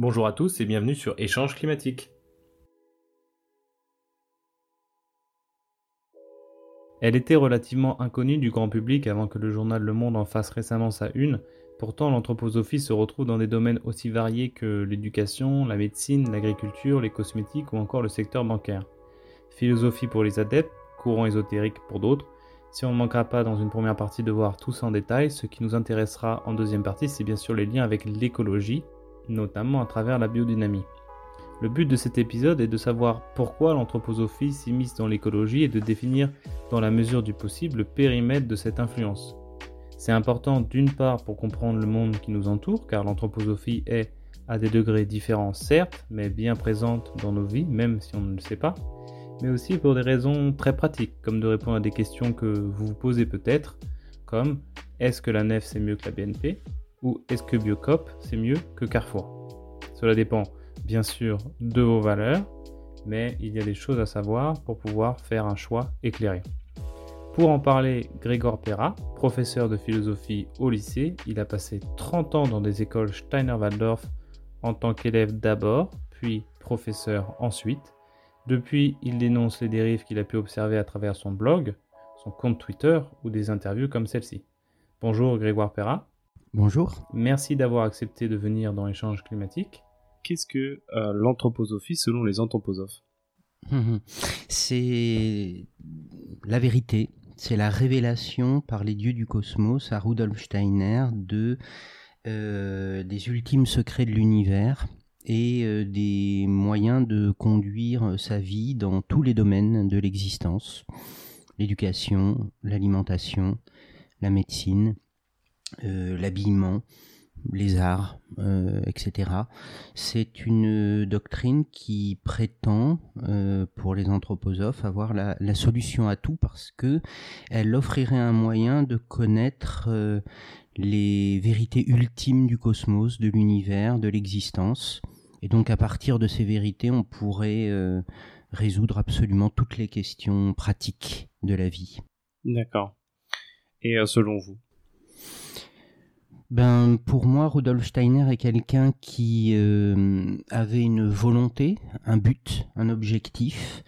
Bonjour à tous et bienvenue sur Échange climatique. Elle était relativement inconnue du grand public avant que le journal Le Monde en fasse récemment sa une, pourtant l'anthroposophie se retrouve dans des domaines aussi variés que l'éducation, la médecine, l'agriculture, les cosmétiques ou encore le secteur bancaire. Philosophie pour les adeptes, courant ésotérique pour d'autres, si on ne manquera pas dans une première partie de voir tout ça en détail, ce qui nous intéressera en deuxième partie, c'est bien sûr les liens avec l'écologie, notamment à travers la biodynamie. Le but de cet épisode est de savoir pourquoi l'anthroposophie s'immisce dans l'écologie et de définir, dans la mesure du possible, le périmètre de cette influence. C'est important d'une part pour comprendre le monde qui nous entoure, car l'anthroposophie est, à des degrés différents certes, mais bien présente dans nos vies, même si on ne le sait pas, mais aussi pour des raisons très pratiques, comme de répondre à des questions que vous vous posez peut-être, comme est-ce que la nef c'est mieux que la BNP ou est-ce que Biocop c'est mieux que Carrefour? Cela dépend bien sûr de vos valeurs, mais il y a des choses à savoir pour pouvoir faire un choix éclairé. Pour en parler, Grégor Perra, professeur de philosophie au lycée, il a passé 30 ans dans des écoles Steiner-Waldorf en tant qu'élève d'abord, puis professeur ensuite. Depuis, il dénonce les dérives qu'il a pu observer à travers son blog, son compte Twitter ou des interviews comme celle-ci. Bonjour Grégoire Perra. Bonjour. Merci d'avoir accepté de venir dans Échange climatique. Qu'est-ce que euh, l'anthroposophie selon les anthroposophes C'est la vérité, c'est la révélation par les dieux du cosmos à Rudolf Steiner de euh, des ultimes secrets de l'univers et euh, des moyens de conduire sa vie dans tous les domaines de l'existence, l'éducation, l'alimentation, la médecine, l'habillement, les arts, etc. C'est une doctrine qui prétend, pour les anthroposophes, avoir la, solution à tout parce que elle offrirait un moyen de connaître les vérités ultimes du cosmos, de l'univers, de l'existence, et donc à partir de ces vérités, on pourrait euh, résoudre absolument toutes les questions pratiques de la vie. D'accord. Et euh, selon vous? Ben, pour moi, Rudolf Steiner est quelqu'un qui euh, avait une volonté, un but, un objectif,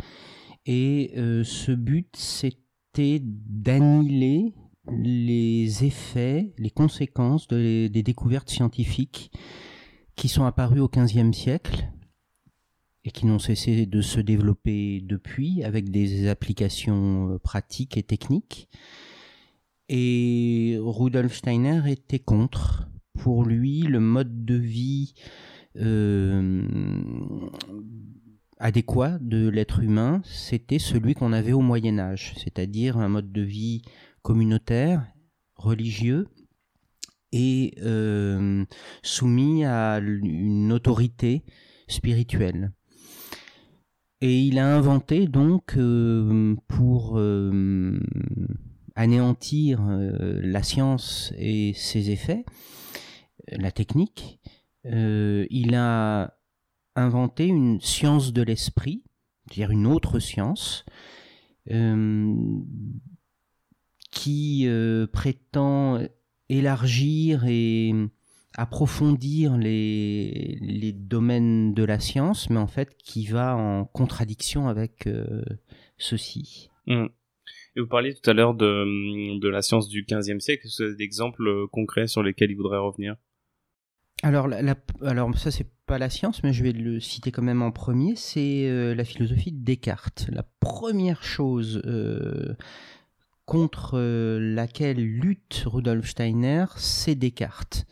et ce but, c'était d'annihiler les effets, les conséquences des découvertes scientifiques qui sont apparus au XVe siècle et qui n'ont cessé de se développer depuis avec des applications euh, pratiques et techniques. Et Rudolf Steiner était contre. Pour lui, le mode de vie euh, adéquat de l'être humain, c'était celui qu'on avait au Moyen Âge, c'est-à-dire un mode de vie communautaire, religieux, et euh, soumis à une autorité spirituelle. Et il a inventé donc euh, pour anéantir la science et ses effets, la technique, il a inventé une science de l'esprit, c'est-à-dire une autre science, qui prétend élargir et approfondir les, domaines de la science, mais en fait qui va en contradiction avec euh, ceci. Mmh. Et vous parliez tout à l'heure de, de, la science du XVe siècle. Est-ce que vous avez des exemples euh, concrets sur lesquels il voudrait revenir? Alors, la, alors ça c'est pas la science, mais je vais le citer quand même en premier. C'est euh, la philosophie de Descartes. La première chose contre euh, laquelle lutte Rudolf Steiner, c'est Descartes.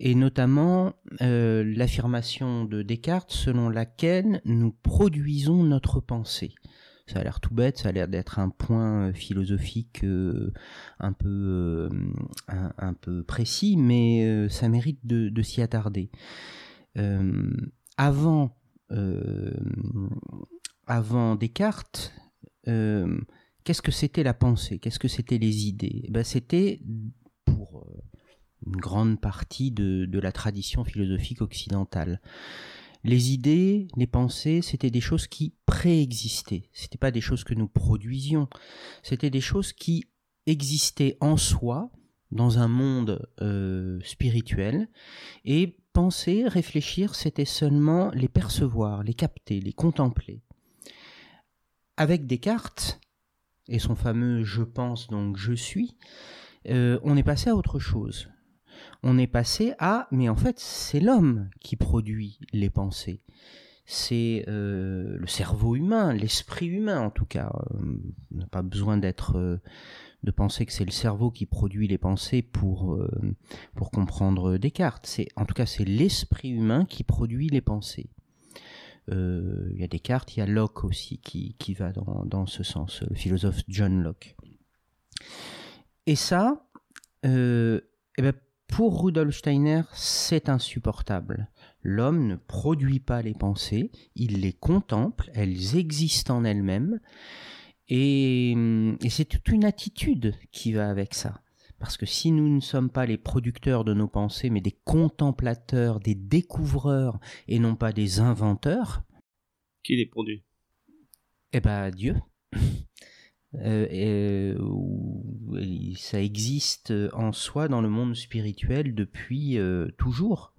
Et notamment l'affirmation de Descartes selon laquelle nous produisons notre pensée. Ça a l'air tout bête, ça a l'air d'être un point euh, philosophique un, peu, un, peu précis, mais ça mérite de, de s'y attarder. avant, avant Descartes, Qu'est-ce que c'était la pensée? Qu'est-ce que c'était les idées? Eh ben, C'était, pour euh, une grande partie de, la tradition philosophique occidentale, les idées, les pensées, c'était des choses qui préexistaient. C'était pas des choses que nous produisions. C'était des choses qui existaient en soi, dans un monde euh, spirituel et penser, réfléchir, c'était seulement les percevoir, les capter, les contempler. Avec Descartes et son fameux je pense donc je suis, euh, on est passé à autre chose. On est passé à mais en fait c'est l'homme qui produit les pensées c'est euh, le cerveau humain, l'esprit humain en tout cas. Euh, n'a pas besoin d'être euh, de penser que c'est le cerveau qui produit les pensées pour comprendre Descartes. C'est en tout cas c'est l'esprit humain qui produit les pensées. Il y a Descartes, il y a Locke aussi qui, qui va dans, dans ce sens, le philosophe John Locke. Et ça, eh ben, pour Rudolf Steiner, c'est insupportable. L'homme ne produit pas les pensées, il les contemple, elles existent en elles-mêmes, et, c'est toute une attitude qui va avec ça. Parce que si nous ne sommes pas les producteurs de nos pensées, mais des contemplateurs, des découvreurs, et non pas des inventeurs... Qui les produit? Eh ben, Dieu. Euh, ça existe en soi dans le monde spirituel depuis euh, toujours.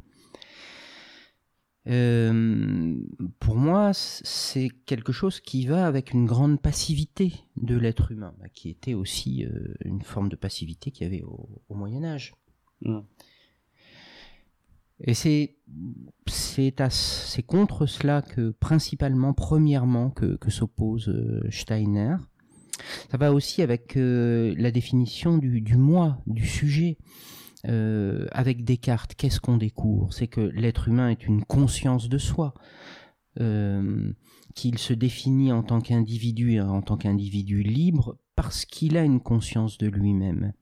Euh, pour moi, c'est quelque chose qui va avec une grande passivité de l'être humain, bah, qui était aussi euh, une forme de passivité qu'il y avait au, Moyen Âge. Mm. Et c'est c'est contre cela que principalement, premièrement, que, que s'oppose euh, Steiner. Ça va aussi avec la définition du, moi, du sujet. Euh, avec Descartes, qu'est-ce qu'on découvre? C'est que l'être humain est une conscience de soi, euh, qu'il se définit en tant qu'individu, en tant qu'individu libre, parce qu'il a une conscience de lui-même.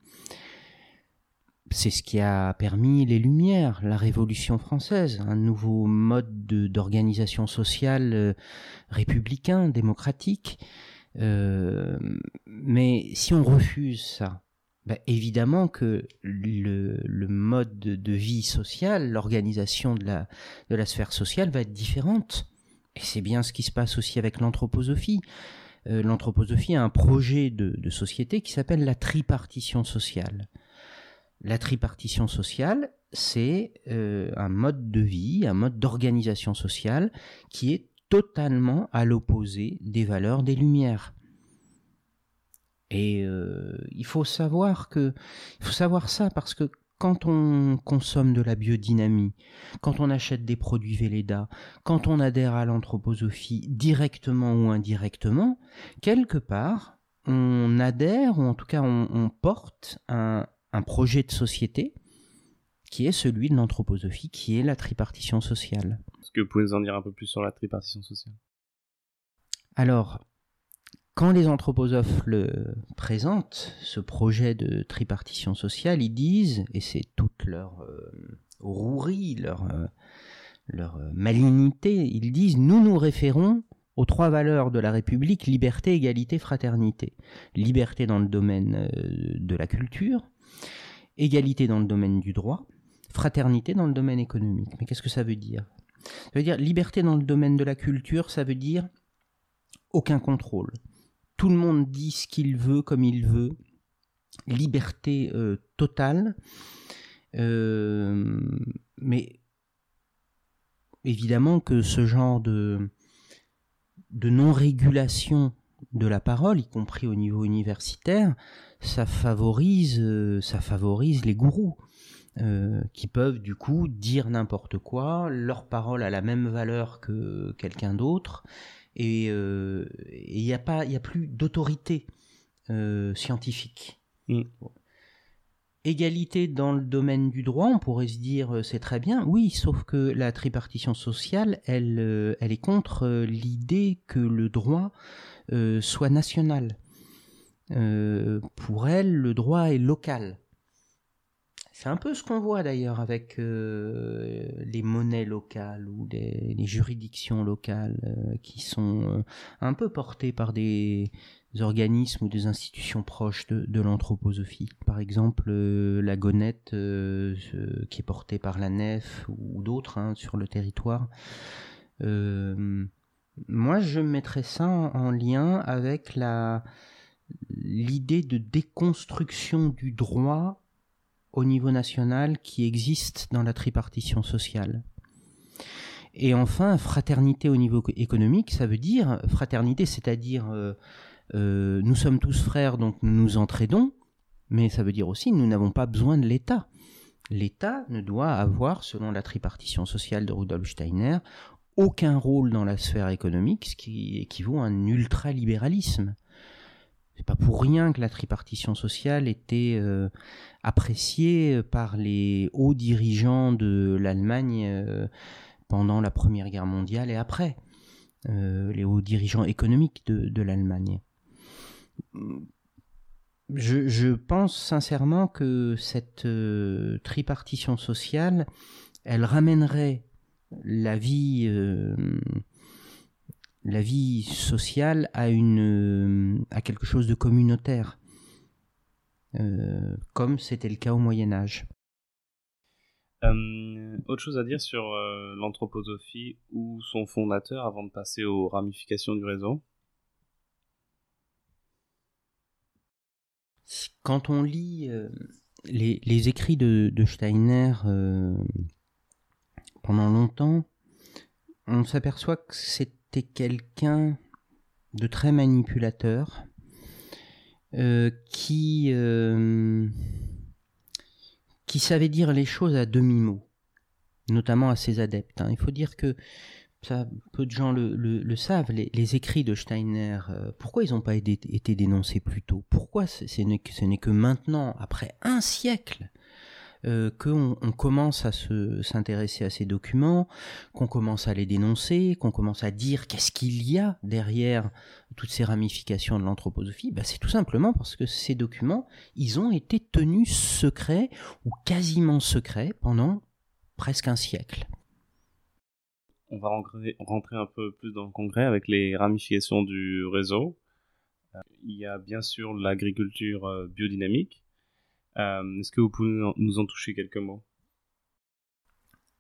C'est ce qui a permis les Lumières, la Révolution française, un nouveau mode d'organisation sociale euh, républicain, démocratique. Mais si on refuse ça, bah, évidemment que le, mode de, vie sociale, l'organisation de la, de la sphère sociale va être différente. Et c'est bien ce qui se passe aussi avec l'anthroposophie. Euh, l'anthroposophie a un projet de, société qui s'appelle la tripartition sociale. La tripartition sociale, c'est euh, un mode de vie, un mode d'organisation sociale qui est totalement à l'opposé des valeurs des Lumières. Et euh, il faut savoir que, il faut savoir ça parce que quand on consomme de la biodynamie, quand on achète des produits Véleda, quand on adhère à l'anthroposophie directement ou indirectement, quelque part, on adhère, ou en tout cas on, porte un, un, projet de société qui est celui de l'anthroposophie, qui est la tripartition sociale. Est-ce que vous pouvez nous en dire un peu plus sur la tripartition sociale? Alors, quand les anthroposophes le présentent, ce projet de tripartition sociale, ils disent, et c'est toute leur euh, rouerie, leur, euh, euh, malignité, ils disent, nous nous référons aux trois valeurs de la République, liberté, égalité, fraternité. Liberté dans le domaine de la culture, égalité dans le domaine du droit, fraternité dans le domaine économique. Mais qu'est-ce que ça veut dire? Ça veut dire liberté dans le domaine de la culture, ça veut dire aucun contrôle. Tout le monde dit ce qu'il veut comme il veut, liberté euh, totale, euh, mais évidemment que ce genre de, de non-régulation de la parole, y compris au niveau universitaire, ça favorise, euh, ça favorise les gourous. Qui peuvent du coup dire n'importe quoi, leur parole a la même valeur que quelqu'un d'autre, et il euh, n'y a pas, il a plus d'autorité euh, scientifique. Mm. Égalité dans le domaine du droit, on pourrait se dire euh, c'est très bien, oui, sauf que la tripartition sociale, elle, elle est contre l'idée que le droit soit national. pour elle, le droit est local. C'est un peu ce qu'on voit d'ailleurs avec euh, les monnaies locales ou les, juridictions locales euh, qui sont euh, un peu portées par des organismes ou des institutions proches de, l'anthroposophie. Par exemple, la Gonette qui est portée par la Nef ou, d'autres hein, sur le territoire. moi, je mettrais ça en lien avec la l'idée de déconstruction du droit au niveau national qui existe dans la tripartition sociale. Et enfin, fraternité au niveau économique, ça veut dire fraternité, c'est-à-dire euh, euh, nous sommes tous frères, donc nous nous entraidons, mais ça veut dire aussi nous n'avons pas besoin de l'État. L'État ne doit avoir, selon la tripartition sociale de Rudolf Steiner, aucun rôle dans la sphère économique, ce qui équivaut à un ultralibéralisme. C'est pas pour rien que la tripartition sociale était euh, appréciée par les hauts dirigeants de l'Allemagne euh, pendant la Première Guerre mondiale et après, euh, les hauts dirigeants économiques de, l'Allemagne. Je, pense sincèrement que cette tripartition sociale, elle ramènerait la vie sociale à quelque chose de communautaire, euh, comme c'était le cas au Moyen Âge. Euh, autre chose à dire sur euh, l'anthroposophie ou son fondateur avant de passer aux ramifications du réseau? Quand on lit les, écrits de, de Steiner pendant longtemps, on s'aperçoit que c'est quelqu'un de très manipulateur qui, euh, qui savait dire les choses à demi-mot, notamment à ses adeptes. Hein. Il faut dire que peu de gens le, savent, les, écrits de Steiner, euh, pourquoi ils n'ont pas été, dénoncés plus tôt? Pourquoi ce n'est que maintenant, après un siècle, euh, qu'on commence à s'intéresser à ces documents, qu'on commence à les dénoncer, qu'on commence à dire qu'est-ce qu'il y a derrière toutes ces ramifications de l'anthroposophie, bah, c'est tout simplement parce que ces documents, ils ont été tenus secrets ou quasiment secrets pendant presque un siècle. On va rentrer un peu plus dans le concret avec les ramifications du réseau. Euh, il y a bien sûr l'agriculture euh, biodynamique, est-ce que vous pouvez nous en toucher quelques mots?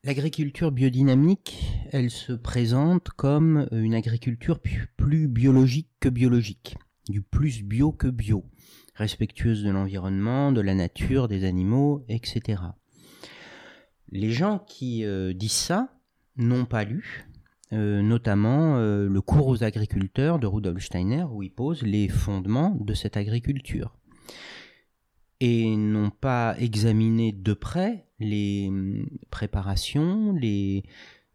L'agriculture biodynamique, elle se présente comme une agriculture plus biologique que biologique, du plus bio que bio, respectueuse de l'environnement, de la nature, des animaux, etc. Les gens qui euh, disent ça n'ont pas lu, euh, notamment le cours aux agriculteurs de Rudolf Steiner, où il pose les fondements de cette agriculture et n'ont pas examiné de près les hum, préparations, les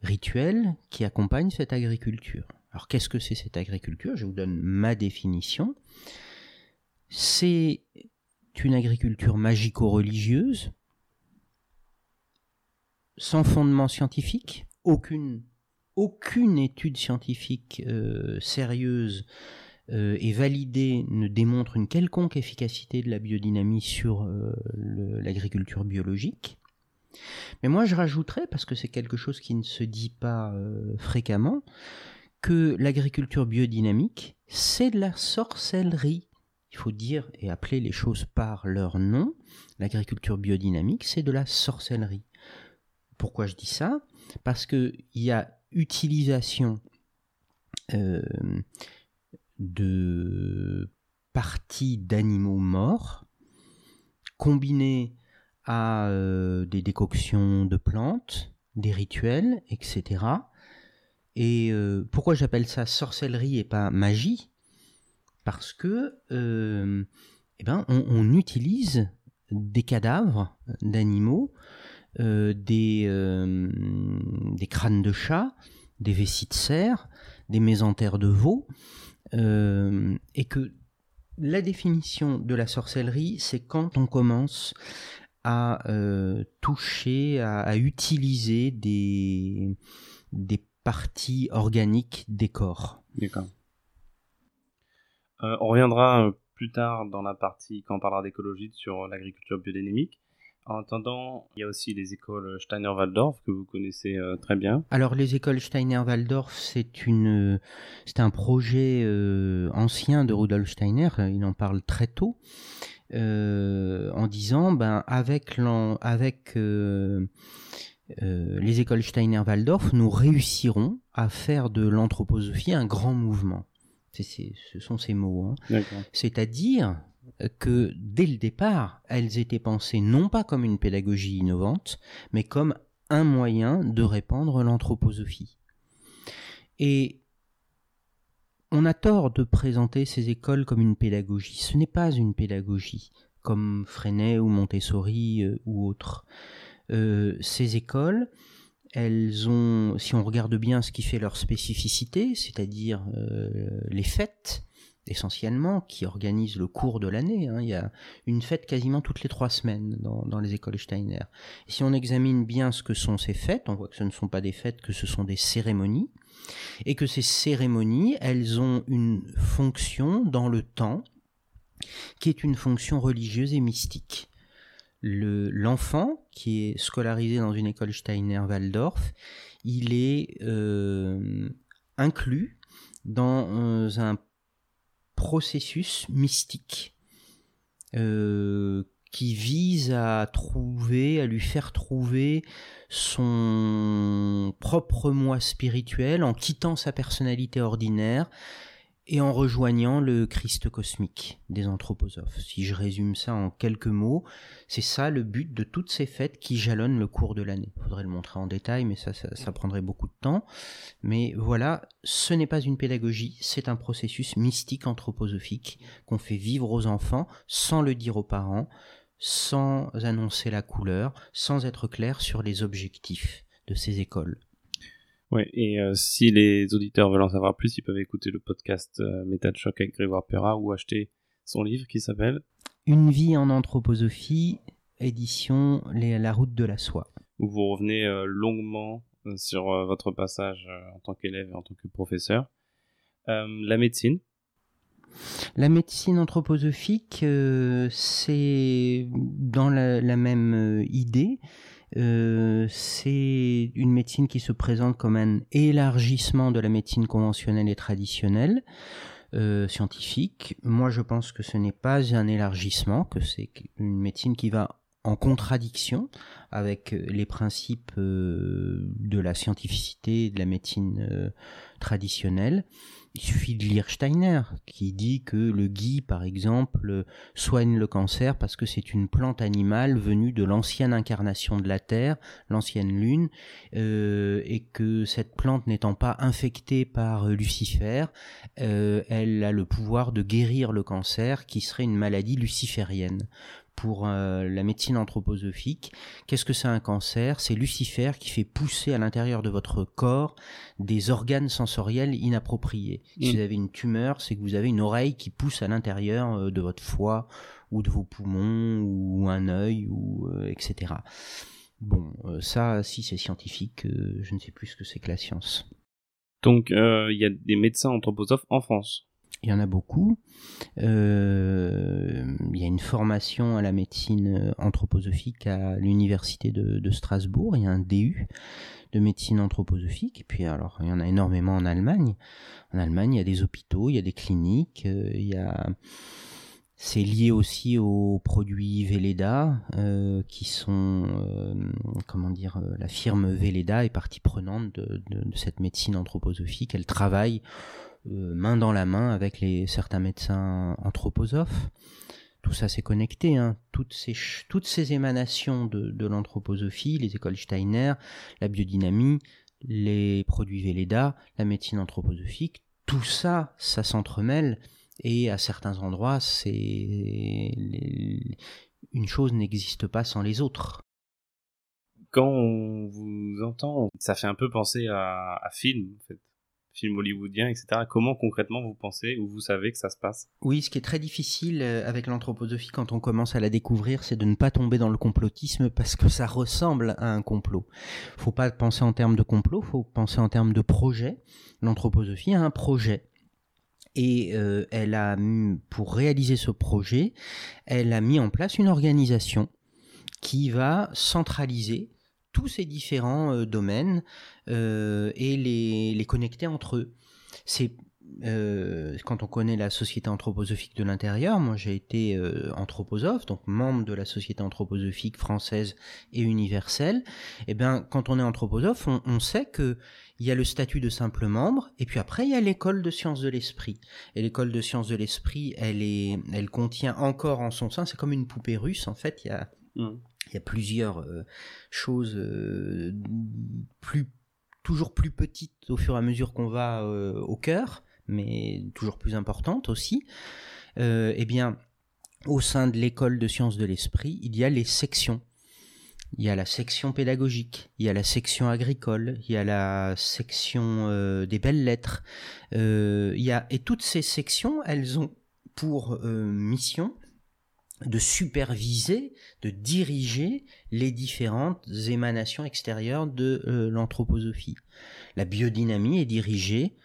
rituels qui accompagnent cette agriculture. Alors qu'est-ce que c'est cette agriculture? Je vous donne ma définition. C'est une agriculture magico-religieuse, sans fondement scientifique, aucune, aucune étude scientifique euh, sérieuse euh, et validé ne démontre une quelconque efficacité de la biodynamie sur euh, l'agriculture biologique. Mais moi je rajouterais, parce que c'est quelque chose qui ne se dit pas euh, fréquemment, que l'agriculture biodynamique, c'est de la sorcellerie. Il faut dire et appeler les choses par leur nom. L'agriculture biodynamique, c'est de la sorcellerie. Pourquoi je dis ça? Parce qu'il y a utilisation de parties d'animaux morts combinées à euh, des décoctions de plantes, des rituels, etc. Et euh, pourquoi j'appelle ça sorcellerie et pas magie? Parce que euh, eh ben, on, utilise des cadavres d'animaux, des, crânes de chat, des vessies de cerf, des mésentères de veau, euh, et que la définition de la sorcellerie, c'est quand on commence à euh, toucher, à, utiliser des, des parties organiques des corps. D'accord. Euh, on reviendra plus tard dans la partie, quand on parlera d'écologie, sur l'agriculture biodynamique. En attendant, il y a aussi les écoles Steiner-Waldorf que vous connaissez euh, très bien. Alors les écoles Steiner-Waldorf, c'est une, c'est un projet euh, ancien de Rudolf Steiner. Il en parle très tôt euh, en disant, ben avec avec les écoles Steiner-Waldorf, nous réussirons à faire de l'anthroposophie un grand mouvement. ce sont ces mots. Hein. C'est-à-dire que dès le départ, elles étaient pensées non pas comme une pédagogie innovante, mais comme un moyen de répandre l'anthroposophie. Et on a tort de présenter ces écoles comme une pédagogie. Ce n'est pas une pédagogie, comme Freinet ou Montessori euh, ou autres. Euh, ces écoles, elles ont, si on regarde bien ce qui fait leur spécificité, c'est-à-dire euh, les fêtes, essentiellement, qui organisent le cours de l'année. Hein. Il y a une fête quasiment toutes les trois semaines dans, les écoles Steiner. Si on examine bien ce que sont ces fêtes, on voit que ce ne sont pas des fêtes, que ce sont des cérémonies, et que ces cérémonies, elles ont une fonction dans le temps, qui est une fonction religieuse et mystique. L'enfant qui est scolarisé dans une école Steiner Waldorf, il est euh, inclus dans euh, un processus mystique euh, qui vise à trouver, à lui faire trouver son propre moi spirituel en quittant sa personnalité ordinaire et en rejoignant le Christ cosmique des anthroposophes. Si je résume ça en quelques mots, c'est ça le but de toutes ces fêtes qui jalonnent le cours de l'année. Il faudrait le montrer en détail, mais ça, ça, prendrait beaucoup de temps. Mais voilà, ce n'est pas une pédagogie, c'est un processus mystique anthroposophique qu'on fait vivre aux enfants sans le dire aux parents, sans annoncer la couleur, sans être clair sur les objectifs de ces écoles. Ouais, et euh, si les auditeurs veulent en savoir plus, ils peuvent écouter le podcast euh, Méta de choc avec Grégoire Perra ou acheter son livre qui s'appelle Une vie en anthroposophie, édition La route de la soie. Où vous revenez euh, longuement sur votre passage en tant qu'élève et en tant que professeur. la médecine la médecine anthroposophique, c'est dans la, la même idée. Euh, c'est une médecine qui se présente comme un élargissement de la médecine conventionnelle et traditionnelle. Euh, scientifique. Moi, je pense que ce n'est pas un élargissement, que c'est une médecine qui va contradiction avec les principes euh, de la scientificité de la médecine traditionnelle. Il suffit de lire Steiner, qui dit que le gui, par exemple, soigne le cancer parce que c'est une plante animale venue de l'ancienne incarnation de la Terre, l'ancienne Lune, euh, et que cette plante n'étant pas infectée par Lucifer, euh, elle a le pouvoir de guérir le cancer, qui serait une maladie luciférienne pour euh, la médecine anthroposophique. Qu'est-ce que c'est un cancer? C'est Lucifer qui fait pousser à l'intérieur de votre corps des organes sensoriels inappropriés. Si mm. vous avez une tumeur, c'est que vous avez une oreille qui pousse à l'intérieur euh, de votre foie ou de vos poumons ou un œil ou euh, etc. Bon, ça, si c'est scientifique, je ne sais plus ce que c'est que la science. Donc, il y a des médecins anthroposophes en France il y en a beaucoup. Euh, il y a une formation à la médecine anthroposophique à l'université de, Strasbourg. Il y a un DU de médecine anthroposophique. Et puis alors, il y en a énormément en Allemagne. En Allemagne, il y a des hôpitaux, il y a des cliniques, euh, il y a c'est lié aussi aux produits Velleda, euh, qui sont, comment dire, la firme Velleda est partie prenante de, cette médecine anthroposophique. Elle travaille euh, main dans la main avec les, certains médecins anthroposophes. Tout ça c'est connecté, hein. toutes, ces, toutes ces émanations de, l'anthroposophie, les écoles Steiner, la biodynamie, les produits Velleda, la médecine anthroposophique, tout ça, ça s'entremêle et à certains endroits, c'est une chose n'existe pas sans les autres. Quand on vous entend, ça fait un peu penser à, à film, en fait film hollywoodien, etc. Comment concrètement vous pensez ou vous savez que ça se passe? Oui, ce qui est très difficile euh, avec l'anthroposophie quand on commence à la découvrir, c'est de ne pas tomber dans le complotisme parce que ça ressemble à un complot. Faut pas penser en termes de complot, faut penser en termes de projet. L'anthroposophie a un projet. Et euh, elle a, pour réaliser ce projet, elle a mis en place une organisation qui va centraliser tous ces différents euh, domaines euh, et les, les, connecter entre eux. C'est euh, quand on connaît la société anthroposophique de l'intérieur, moi j'ai été anthroposophe, donc membre de la société anthroposophique française et universelle. Et eh bien, quand on est anthroposophe, on, sait que il y a le statut de simple membre, et puis après il y a l'école de sciences de l'esprit. Et l'école de sciences de l'esprit, elle elle contient encore en son sein, c'est comme une poupée russe en fait. Il y a, mmh. Il y a plusieurs euh, choses euh, plus, toujours plus petites au fur et à mesure qu'on va euh, au cœur, mais toujours plus importantes aussi. eh bien, au sein de l'école de sciences de l'esprit, il y a les sections il y a la section pédagogique, il y a la section agricole, il y a la section des belles lettres. Il y a, et toutes ces sections, elles ont pour mission de superviser, de diriger les différentes émanations extérieures de l'anthroposophie. La biodynamie est dirigée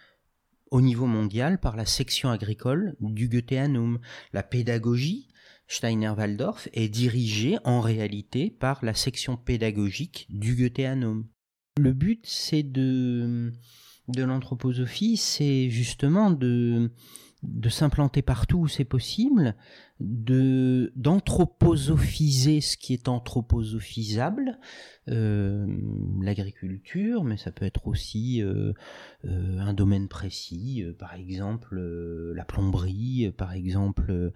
au niveau mondial par la section agricole du Goetheanum. La pédagogie Steiner-Waldorf est dirigé en réalité par la section pédagogique du Goetheanum. Le but, c'est de, de l'anthroposophie, c'est justement de s'implanter partout où c'est possible, de d'anthroposophiser ce qui est anthroposophisable, euh, l'agriculture, mais ça peut être aussi euh, euh, un domaine précis, par exemple la plomberie, par exemple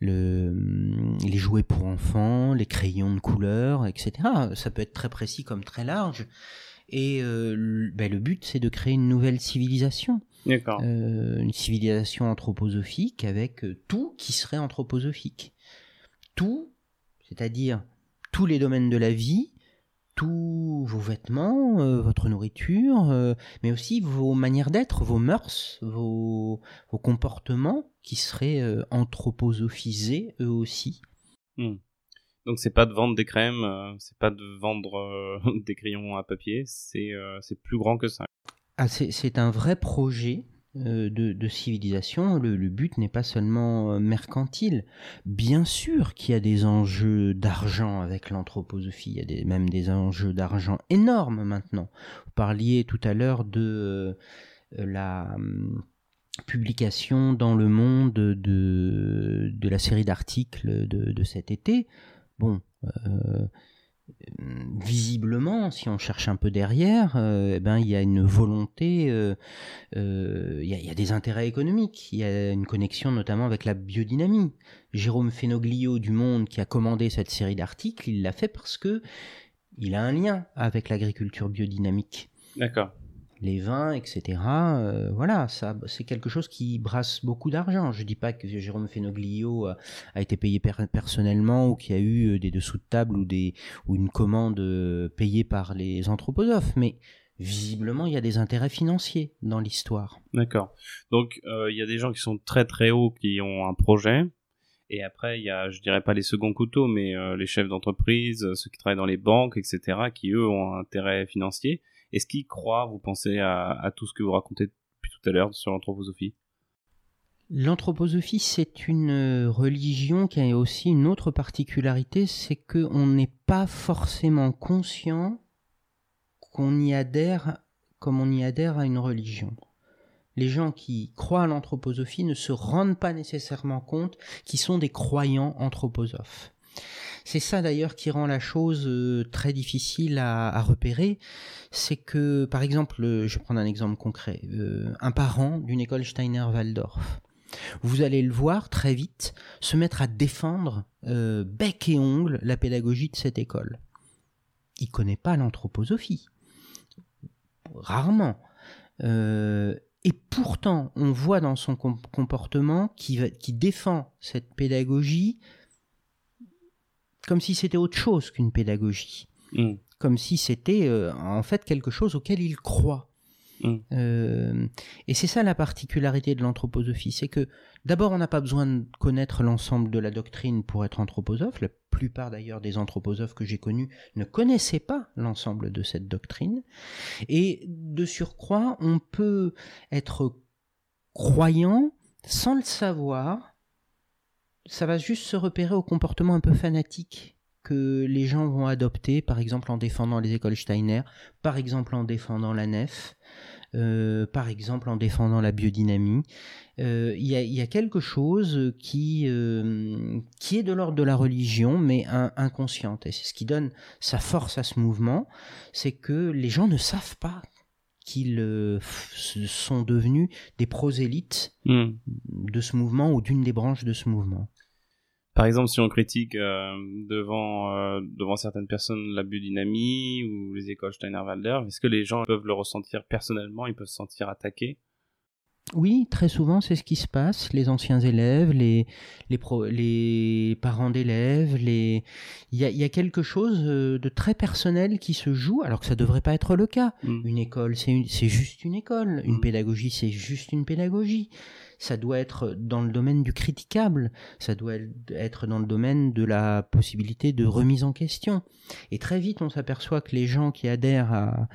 le, les jouets pour enfants, les crayons de couleur, etc. Ça peut être très précis comme très large. Et ben, le but, c'est de créer une nouvelle civilisation. Euh, une civilisation anthroposophique avec euh, tout qui serait anthroposophique. Tout, c'est-à-dire tous les domaines de la vie, tous vos vêtements, euh, votre nourriture, mais aussi vos manières d'être, vos mœurs, vos, vos comportements qui seraient anthroposophisés eux aussi. Hmm. Donc c'est pas de vendre des crèmes, c'est pas de vendre des crayons à papier, c'est plus grand que ça. Ah, c'est un vrai projet euh, de, civilisation. Le, but n'est pas seulement euh, mercantile. Bien sûr qu'il y a des enjeux d'argent avec l'anthroposophie. Il y a même des enjeux d'argent énormes maintenant. Vous parliez tout à l'heure de euh, la hum, publication dans le monde de, la série d'articles de, cet été. Bon, visiblement, si on cherche un peu derrière, euh, eh ben il y a une volonté, euh, euh, il y, a des intérêts économiques, il y a une connexion notamment avec la biodynamie. Jérôme Fenoglio du Monde, qui a commandé cette série d'articles, il l'a fait parce que il a un lien avec l'agriculture biodynamique. D'accord les vins, etc. Euh, voilà, ça, c'est quelque chose qui brasse beaucoup d'argent. Je dis pas que Jérôme Fenoglio a, été payé personnellement ou qu'il y a eu euh, des dessous de table ou des ou une commande euh, payée par les anthroposophes, mais visiblement il y a des intérêts financiers dans l'histoire. D'accord. Donc il y a des gens qui sont très très hauts qui ont un projet. Et après, il y a, je dirais pas les seconds couteaux, mais les chefs d'entreprise, ceux qui travaillent dans les banques, etc., qui eux ont un intérêt financier. Est-ce qu'ils croient, vous pensez, à, tout ce que vous racontez depuis tout à l'heure sur l'anthroposophie? L'anthroposophie, c'est une euh, religion qui a aussi une autre particularité, c'est qu'on n'est pas forcément conscient qu'on y adhère comme on y adhère à une religion. Les gens qui croient à l'anthroposophie ne se rendent pas nécessairement compte qu'ils sont des croyants anthroposophes. C'est ça d'ailleurs qui rend la chose euh, très difficile à, repérer. C'est que, par exemple, euh, je vais prendre un exemple concret, euh, un parent d'une école Steiner-Waldorf. Vous allez le voir très vite se mettre à défendre bec et ongle la pédagogie de cette école. Il connaît pas l'anthroposophie, rarement. et pourtant, on voit dans son comportement qu'il qui défend cette pédagogie comme si c'était autre chose qu'une pédagogie, mm. comme si c'était euh, en fait quelque chose auquel il croit. Mm. Euh, et c'est ça la particularité de l'anthroposophie, c'est que d'abord on n'a pas besoin de connaître l'ensemble de la doctrine pour être anthroposophe. La plupart d'ailleurs des anthroposophes que j'ai connus ne connaissaient pas l'ensemble de cette doctrine. Et de surcroît, on peut être croyant sans le savoir ça va juste se repérer au comportement un peu fanatique que les gens vont adopter, par exemple en défendant les écoles Steiner, par exemple en défendant la nef, par exemple en défendant la biodynamie. Il y, y, a, quelque chose qui, qui est de l'ordre de la religion, mais inconsciente. Et c'est ce qui donne sa force à ce mouvement, c'est que les gens ne savent pas qu'ils euh, sont devenus des prosélytes hmm. de ce mouvement ou d'une des branches de ce mouvement. Par exemple, si on critique euh, devant, euh, devant certaines personnes la biodynamie ou les écoles Steiner-Walder, est-ce que les gens peuvent le ressentir personnellement, ils peuvent se sentir attaqués? Oui, très souvent, c'est ce qui se passe. Les anciens élèves, les, les, les parents d'élèves, les... il, y a, il y a quelque chose euh, de très personnel qui se joue, alors que ça ne devrait pas être le cas. Mm. Une école, c'est juste une école. Une mm. pédagogie, c'est juste une pédagogie. Ça doit être dans le domaine du critiquable. Ça doit être dans le domaine de la possibilité de remise en question. Et très vite, on s'aperçoit que les gens qui adhèrent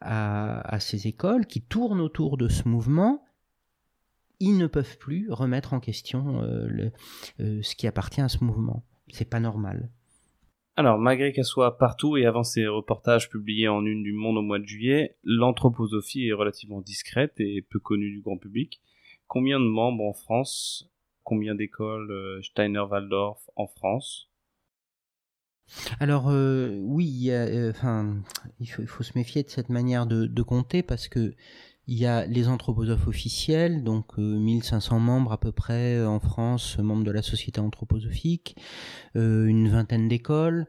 à, ces écoles, qui tournent autour de ce mouvement, ils ne peuvent plus remettre en question euh, euh, ce qui appartient à ce mouvement. C'est pas normal. Alors, malgré qu'elle soit partout et avant ses reportages publiés en une du Monde au mois de juillet, l'anthroposophie est relativement discrète et peu connue du grand public. Combien de membres en France Combien d'écoles euh, Steiner-Waldorf en France? Alors oui, il, enfin, il, faut, se méfier de cette manière de, compter parce que il y a les anthroposophes officiels, donc 1500 euh, membres à peu près euh, en France, membres de la Société anthroposophique, euh, une vingtaine d'écoles,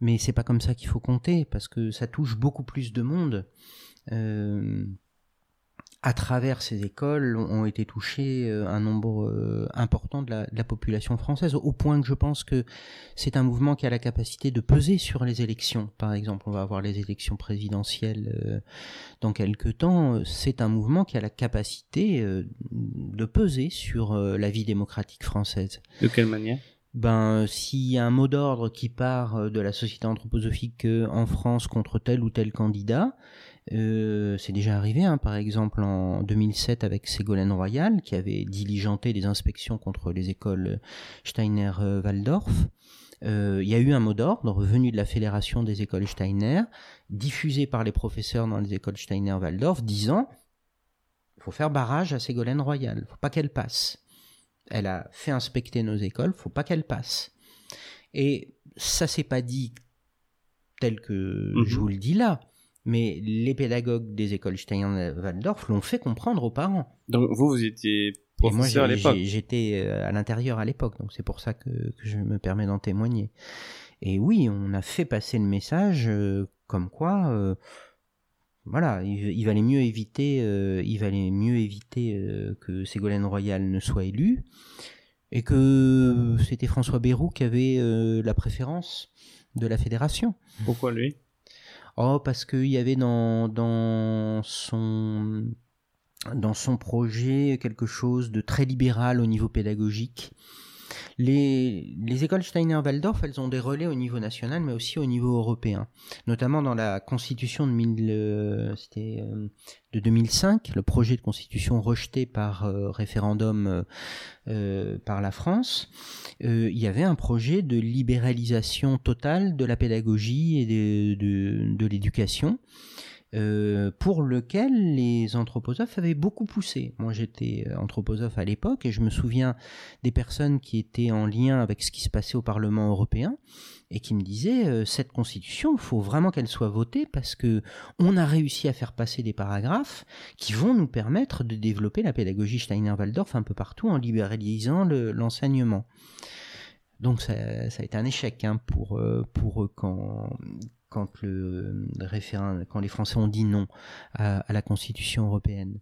mais c'est pas comme ça qu'il faut compter parce que ça touche beaucoup plus de monde à travers ces écoles ont été touchés euh, un nombre euh, important de la, population française, au point que je pense que c'est un mouvement qui a la capacité de peser sur les élections. Par exemple, on va avoir les élections présidentielles euh, dans quelques temps. C'est un mouvement qui a la capacité de peser sur la vie démocratique française. De quelle manière? Ben, s'il y a un mot d'ordre qui part de la société anthroposophique en France contre tel ou tel candidat, euh, c'est déjà arrivé, hein, par exemple en 2007 avec Ségolène Royal, qui avait diligenté des inspections contre les écoles Steiner-Waldorf. Euh, il y a eu un mot d'ordre venu de la Fédération des écoles Steiner, diffusé par les professeurs dans les écoles Steiner-Waldorf, disant il faut faire barrage à Ségolène Royal, faut pas qu'elle passe. Elle a fait inspecter nos écoles, faut pas qu'elle passe. Et ça s'est pas dit tel que je mhm. vous le dis là mais les pédagogues des écoles Steiner-Waldorf l'ont fait comprendre aux parents. Donc vous, vous étiez professeur à l'époque J'étais euh, à l'intérieur à l'époque, donc c'est pour ça que, je me permets d'en témoigner. Et oui, on a fait passer le message euh, comme quoi, euh, voilà, il, valait mieux éviter, il valait mieux éviter que Ségolène Royal ne soit élue, et que c'était François Bayrou qui avait la préférence de la fédération. Pourquoi lui? Oh, parce qu'il y avait dans, dans, son, dans son projet quelque chose de très libéral au niveau pédagogique. Les, les écoles Steiner-Waldorf, elles ont des relais au niveau national, mais aussi au niveau européen. Notamment dans la constitution de, euh, euh, de 2005, le projet de constitution rejeté par euh, référendum par la France, il y avait un projet de libéralisation totale de la pédagogie et de, de l'éducation. Euh, pour lequel les anthroposophes avaient beaucoup poussé. Moi j'étais euh, anthroposophe à l'époque et je me souviens des personnes qui étaient en lien avec ce qui se passait au Parlement européen et qui me disaient euh, cette constitution, il faut vraiment qu'elle soit votée parce que on a réussi à faire passer des paragraphes qui vont nous permettre de développer la pédagogie Steiner-Waldorf un peu partout en libéralisant l'enseignement. Donc ça, ça, a été un échec hein, pour, pour eux quand, quand, les Français ont dit non à, la Constitution européenne.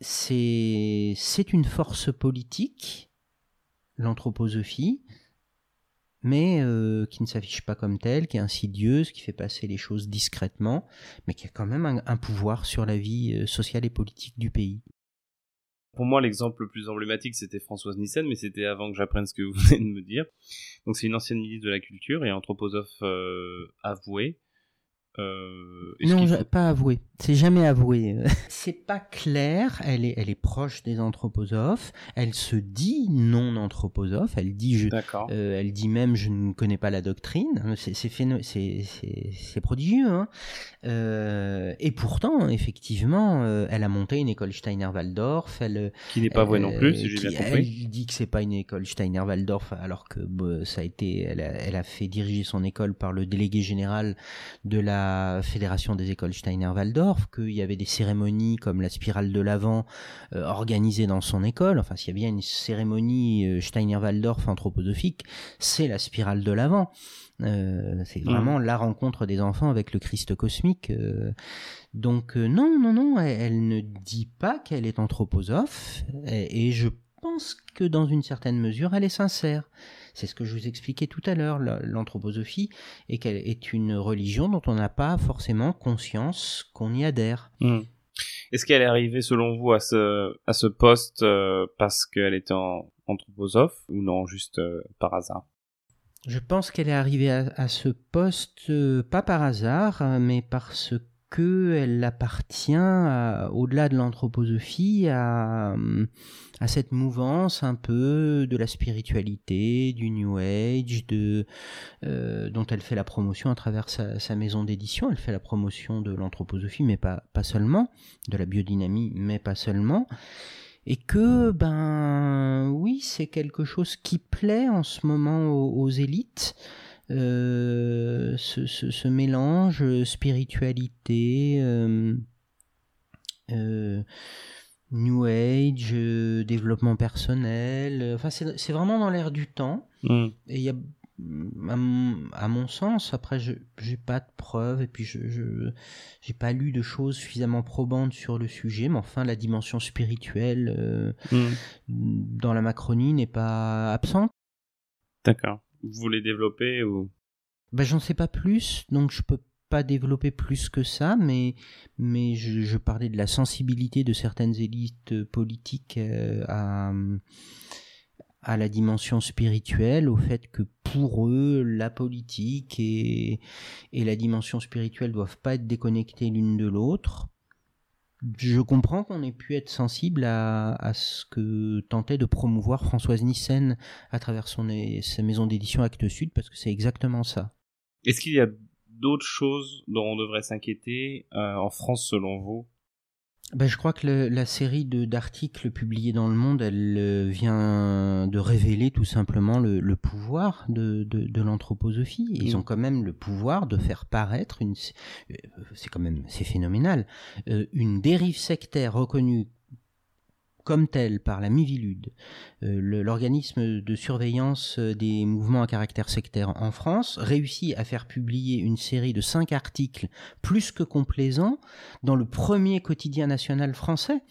C'est une force politique, l'anthroposophie, mais euh, qui ne s'affiche pas comme telle, qui est insidieuse, qui fait passer les choses discrètement, mais qui a quand même un pouvoir sur la vie euh, sociale et politique du pays. Pour moi, l'exemple le plus emblématique, c'était Françoise Nissen, mais c'était avant que j'apprenne ce que vous venez de me dire. Donc, c'est une ancienne ministre de la Culture et anthroposophe euh, avouée. Euh, non, pas avoué. C'est jamais avoué. c'est pas clair. Elle est, elle est proche des anthroposophes. Elle se dit non anthroposophe. Elle dit je, euh, elle dit même je ne connais pas la doctrine. C'est, c'est, c'est, c'est prodigieux. Hein. Euh, et pourtant, effectivement, euh, elle a monté une école Steiner-Waldorf. Elle, qui n'est pas avouée non plus, si j'ai bien compris. Elle dit que c'est pas une école Steiner-Waldorf, alors que bah, ça a été, elle a, elle a fait diriger son école par le délégué général de la Fédération des écoles Steiner-Waldorf, qu'il y avait des cérémonies comme la spirale de l'Avent euh, organisées dans son école. Enfin, s'il y a bien une cérémonie euh, Steiner-Waldorf anthroposophique, c'est la spirale de l'Avent. Euh, c'est mmh. vraiment la rencontre des enfants avec le Christ cosmique. donc non, non, non, elle, ne dit pas qu'elle est anthroposophe, et je pense que dans une certaine mesure, elle est sincère. C'est ce que je vous expliquais tout à l'heure. L'anthroposophie est qu'elle est une religion dont on n'a pas forcément conscience qu'on y adhère. Hmm. Est-ce qu'elle est arrivée, selon vous, à ce, à ce poste euh, parce qu'elle était en, anthroposophe ou non, juste euh, par hasard? Je pense qu'elle est arrivée à, ce poste euh, pas par hasard, mais parce que qu'elle appartient, au-delà de l'anthroposophie, à, à, cette mouvance un peu de la spiritualité, du New Age, euh, dont elle fait la promotion à travers sa, maison d'édition. Elle fait la promotion de l'anthroposophie, mais pas seulement, de la biodynamie, mais pas seulement et que ben oui c'est quelque chose qui plaît en ce moment aux élites euh, ce, ce, mélange euh, spiritualité, euh, New Age, développement personnel. Enfin, c'est vraiment dans l'air du temps. Mm. Et il y a, à, mon sens, après, je n'ai pas de preuves et puis je n'ai pas lu de choses suffisamment probantes sur le sujet, mais enfin, la dimension spirituelle mm. dans la Macronie n'est pas absente. D'accord vous voulez développer ou? Ben, J'en sais pas plus, donc je peux pas développer plus que ça, mais, mais je, parlais de la sensibilité de certaines élites politiques euh, à, à la dimension spirituelle, au fait que pour eux, la politique et, et la dimension spirituelle doivent pas être déconnectées l'une de l'autre je comprends qu'on ait pu être sensible à, ce que tentait de promouvoir Françoise Nissen à travers son, sa maison d'édition Actes Sud, parce que c'est exactement ça. Est-ce qu'il y a d'autres choses dont on devrait s'inquiéter euh, en France selon vous? Ben, je crois que la série d'articles publiés dans le monde, elle euh, vient de révéler tout simplement le, pouvoir de, de, l'anthroposophie. Ils mm. ont quand même le pouvoir de faire paraître une, euh, c'est quand même, c'est phénoménal, euh, une dérive sectaire reconnue comme tel par la Mivilude, euh, l'organisme de surveillance euh, des mouvements à caractère sectaire en France, réussit à faire publier une série de cinq articles plus que complaisants dans le premier quotidien national français.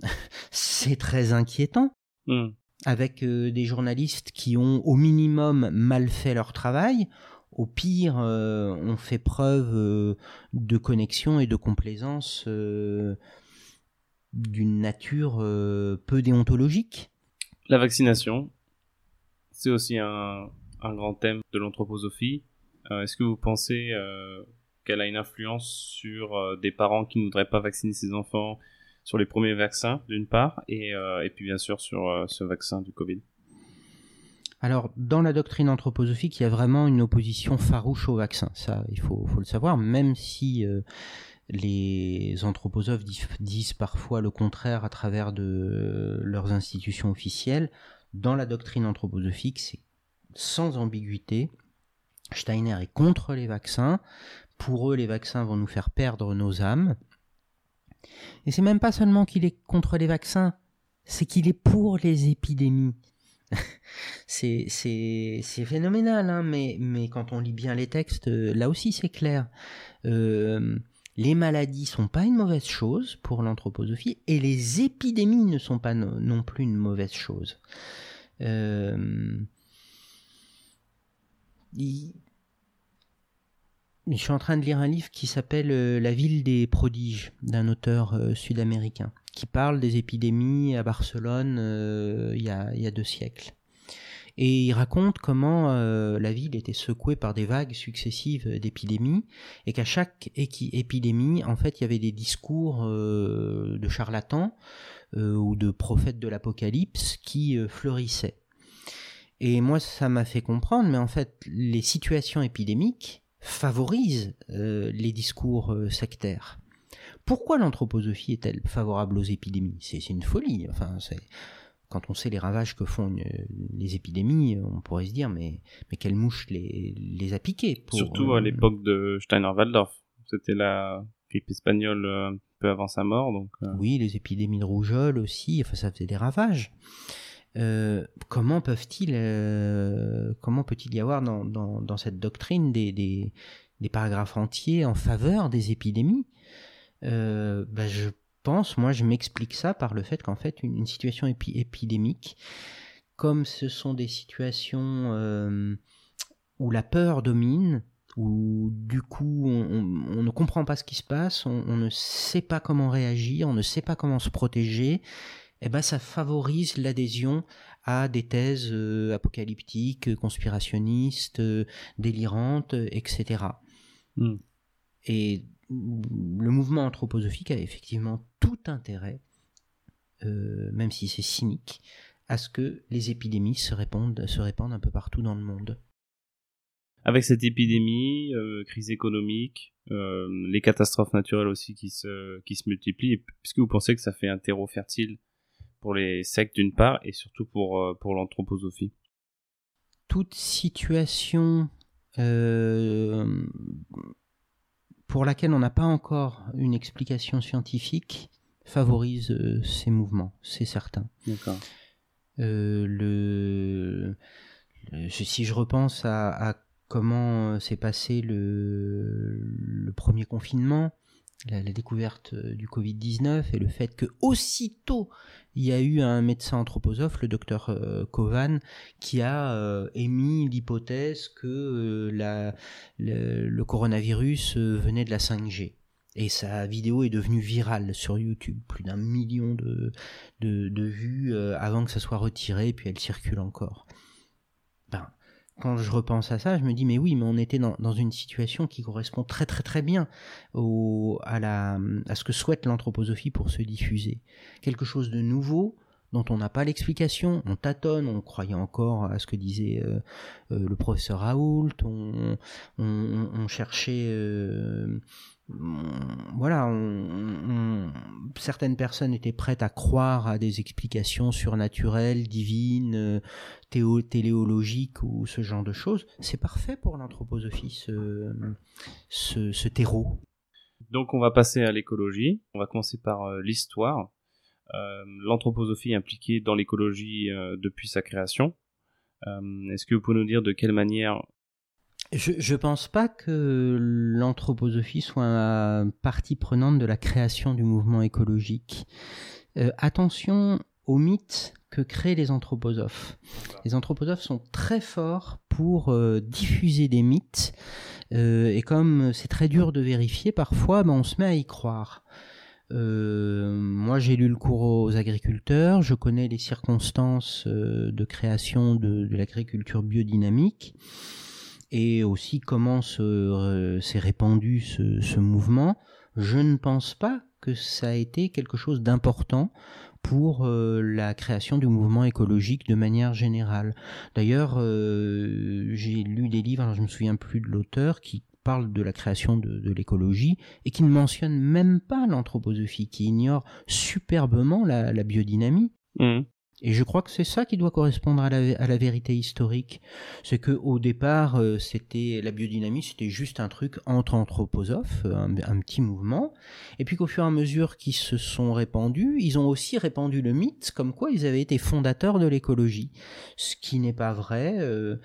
C'est très inquiétant. Hmm. Avec euh, des journalistes qui ont au minimum mal fait leur travail, au pire, ont fait preuve de connexion et de complaisance d'une nature euh, peu déontologique. La vaccination, c'est aussi un, grand thème de l'anthroposophie. Euh, est-ce que vous pensez euh, qu'elle a une influence sur des parents qui ne voudraient pas vacciner ses enfants sur les premiers vaccins, d'une part, et, puis bien sûr sur ce vaccin du Covid? Alors, dans la doctrine anthroposophique, il y a vraiment une opposition farouche au vaccin. Ça, il faut, le savoir, même si les anthroposophes disent parfois le contraire à travers de leurs institutions officielles. Dans la doctrine anthroposophique, c'est sans ambiguïté. Steiner est contre les vaccins. Pour eux, les vaccins vont nous faire perdre nos âmes. Et c'est même pas seulement qu'il est contre les vaccins, c'est qu'il est pour les épidémies. c'est phénoménal, hein, mais, mais quand on lit bien les textes, là aussi c'est clair. Euh, les maladies sont pas une mauvaise chose pour l'anthroposophie et les épidémies ne sont pas non plus une mauvaise chose. Euh, je suis en train de lire un livre qui s'appelle euh, La ville des prodiges d'un auteur euh, sud-américain qui parle des épidémies à Barcelone il y, a, deux siècles. Et il raconte comment euh, la ville était secouée par des vagues successives d'épidémies et qu'à chaque épidémie, en fait, il y avait des discours euh, de charlatans euh, ou de prophètes de l'Apocalypse qui fleurissaient. Et moi, ça m'a fait comprendre, mais en fait, les situations épidémiques favorisent les discours sectaires. Pourquoi l'anthroposophie est-elle favorable aux épidémies? C'est une folie. Enfin, c'est quand on sait les ravages que font les épidémies, on pourrait se dire mais, mais quelle mouche les, les a piqués Surtout à euh, l'époque de Steiner-Waldorf. C'était la grippe espagnole euh, un peu avant sa mort. Donc, euh. Oui, les épidémies de rougeole aussi, enfin, ça faisait des ravages. comment peuvent-ils, comment peut-il y avoir dans, dans, dans cette doctrine des, des, des, paragraphes entiers en faveur des épidémies? Ben Je moi, je m'explique ça par le fait qu'en fait, une, situation épidémique, comme ce sont des situations euh, où la peur domine, où du coup on, ne comprend pas ce qui se passe, on, ne sait pas comment réagir, on ne sait pas comment se protéger, et eh ben ça favorise l'adhésion à des thèses euh, apocalyptiques, conspirationnistes, euh, délirantes, etc. Et le mouvement anthroposophique a effectivement tout intérêt, euh, même si c'est cynique, à ce que les épidémies se répandent, se répandent un peu partout dans le monde. Avec cette épidémie, euh, crise économique, euh, les catastrophes naturelles aussi qui se, qui se multiplient, est-ce que vous pensez que ça fait un terreau fertile pour les sectes d'une part et surtout pour, pour l'anthroposophie? Toute situation pour laquelle on n'a pas encore une explication scientifique favorise euh, ces mouvements, c'est certain. D'accord. Euh, le, si je repense à, comment s'est passé le, le, premier confinement, la, découverte euh, du Covid-19 et le fait que aussitôt il y a eu un médecin anthroposophe, le docteur euh, Kovan, qui a euh, émis l'hypothèse que la, le, coronavirus venait de la 5G. Et sa vidéo est devenue virale sur YouTube, plus d'un million de vues avant que ça soit retiré, puis elle circule encore. Quand je repense à ça, je me dis mais oui, mais on était dans, une situation qui correspond très très très bien au, à, la, à ce que souhaite l'anthroposophie pour se diffuser. Quelque chose de nouveau dont on n'a pas l'explication, on tâtonne, on croyait encore à ce que disait euh, euh, le professeur Raoult, on, on, cherchait euh, voilà, certaines personnes étaient prêtes à croire à des explications surnaturelles, divines, euh, théo, téléologiques ou ce genre de choses. C'est parfait pour l'anthroposophie, ce, terreau. Donc on va passer à l'écologie. On va commencer par euh, l'histoire. Euh, l'anthroposophie impliquée dans l'écologie depuis sa création. Est-ce que vous pouvez nous dire de quelle manière je ne pense pas que l'anthroposophie soit partie prenante de la création du mouvement écologique. Euh, attention aux mythes que créent les anthroposophes. Les anthroposophes sont très forts pour euh, diffuser des mythes, euh, et comme c'est très dur de vérifier, parfois ben, on se met à y croire. moi, j'ai lu le cours aux agriculteurs, je connais les circonstances de création de l'agriculture biodynamique et aussi comment s'est répandu ce, mouvement, je ne pense pas que ça a été quelque chose d'important pour euh, la création du mouvement écologique de manière générale. D'ailleurs, euh, j'ai lu des livres, je me souviens plus de l'auteur, qui parle de la création de, l'écologie et qui ne mentionne même pas l'anthroposophie, qui ignore superbement la, biodynamie. Mmh. Et je crois que c'est ça qui doit correspondre à la, à la vérité historique. C'est que au départ, euh, c'était la biodynamie, c'était juste un truc entre anthroposophes, un, un petit mouvement. Et puis qu'au fur et à mesure qu'ils se sont répandus, ils ont aussi répandu le mythe comme quoi ils avaient été fondateurs de l'écologie. Ce qui n'est pas vrai. Euh,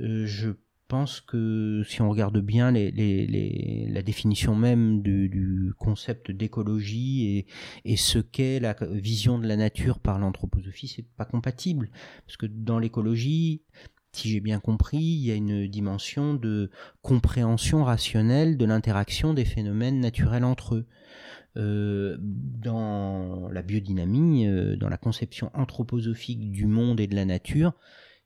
euh je pense que si on regarde bien la définition même du, concept d'écologie et, et, ce qu'est la vision de la nature par l'anthroposophie, c'est pas compatible. Parce que dans l'écologie, si j'ai bien compris, il y a une dimension de compréhension rationnelle de l'interaction des phénomènes naturels entre eux. Euh, dans la biodynamie, euh, dans la conception anthroposophique du monde et de la nature,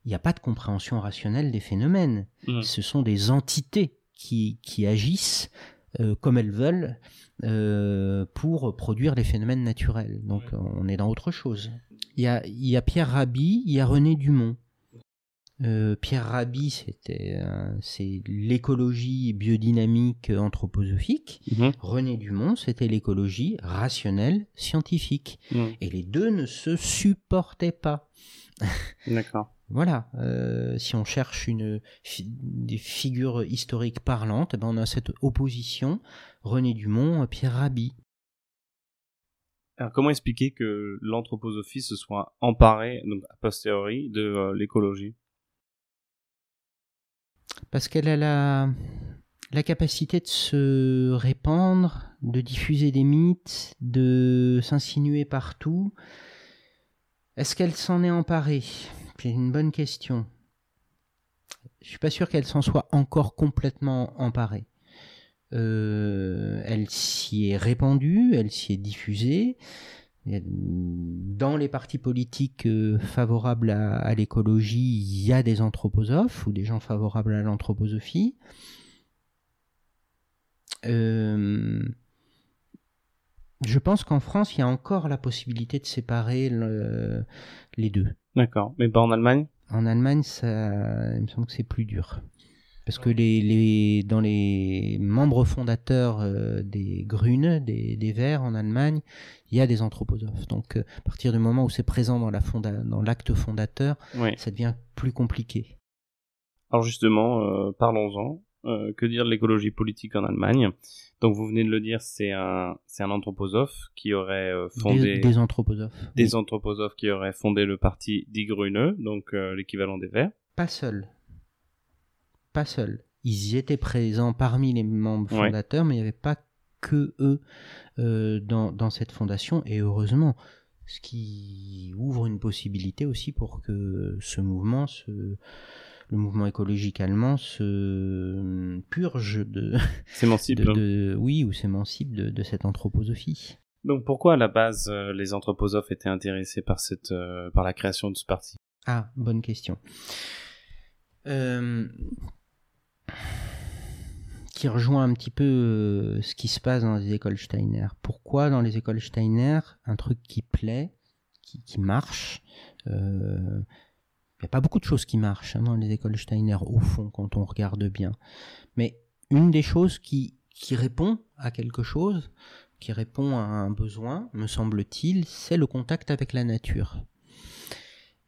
il n'y a pas de compréhension rationnelle des phénomènes. Mhm. Ce sont des entités qui, qui agissent euh, comme elles veulent euh, pour produire les phénomènes naturels. Donc on est dans autre chose. Il y a, y a Pierre Rabhi, il y a René Dumont. Euh, Pierre Rabhi, c'était, c'est l'écologie biodynamique anthroposophique. Mhm. René Dumont, c'était l'écologie rationnelle scientifique. Mhm. Et les deux ne se supportaient pas. D'accord. Voilà, euh, si on cherche une fi- des figures historiques parlantes, eh ben on a cette opposition René Dumont, Pierre Rabhi. Alors, comment expliquer que l'anthroposophie se soit emparée, donc a posteriori, de euh, l'écologie? Parce qu'elle a la, la capacité de se répandre, de diffuser des mythes, de s'insinuer partout. Est-ce qu'elle s'en est emparée? C'est une bonne question. Je suis pas sûr qu'elle s'en soit encore complètement emparée. Euh, elle s'y est répandue, elle s'y est diffusée. Dans les partis politiques euh, favorables à, l'écologie, il y a des anthroposophes ou des gens favorables à l'anthroposophie. Euh, je pense qu'en France, il y a encore la possibilité de séparer le- les deux. D'accord. Mais pas en Allemagne? En Allemagne, ça, il me semble que c'est plus dur. Parce que les, les, dans les membres fondateurs euh, des Grüne, des, des Verts en Allemagne, il y a des anthroposophes. Donc, euh, à partir du moment où c'est présent dans la fonda- dans l'acte fondateur, Oui. ça devient plus compliqué. Alors justement, euh, parlons-en. Euh, que dire de l'écologie politique en Allemagne Donc vous venez de le dire, c'est un, c'est un anthroposophe qui aurait euh, fondé... Des, des anthroposophes. des anthroposophes qui auraient fondé le parti Die Grüne, donc euh, l'équivalent des Verts. Pas seuls. Pas seuls. Ils y étaient présents parmi les membres Ouais. fondateurs, mais il n'y avait pas que eux dans, dans cette fondation, et heureusement. Ce qui ouvre une possibilité aussi pour que ce mouvement, se, le mouvement écologique allemand, se purge de, S'émancipe. de, de- oui, ou s'émancipe de, de cette anthroposophie. Donc pourquoi à la base euh, les anthroposophes étaient intéressés par, cette, euh, par la création de ce parti? Ah, bonne question. Euh, qui rejoint un petit peu euh, ce qui se passe dans les écoles Steiner. Pourquoi dans les écoles Steiner, un truc qui plaît, qui, qui marche, euh, il n'y a pas beaucoup de choses qui marchent hein, dans les écoles Steiner, au fond, quand on regarde bien. Mais une des choses qui, répond à quelque chose, qui répond à un besoin, me semble-t-il, c'est le contact avec la nature.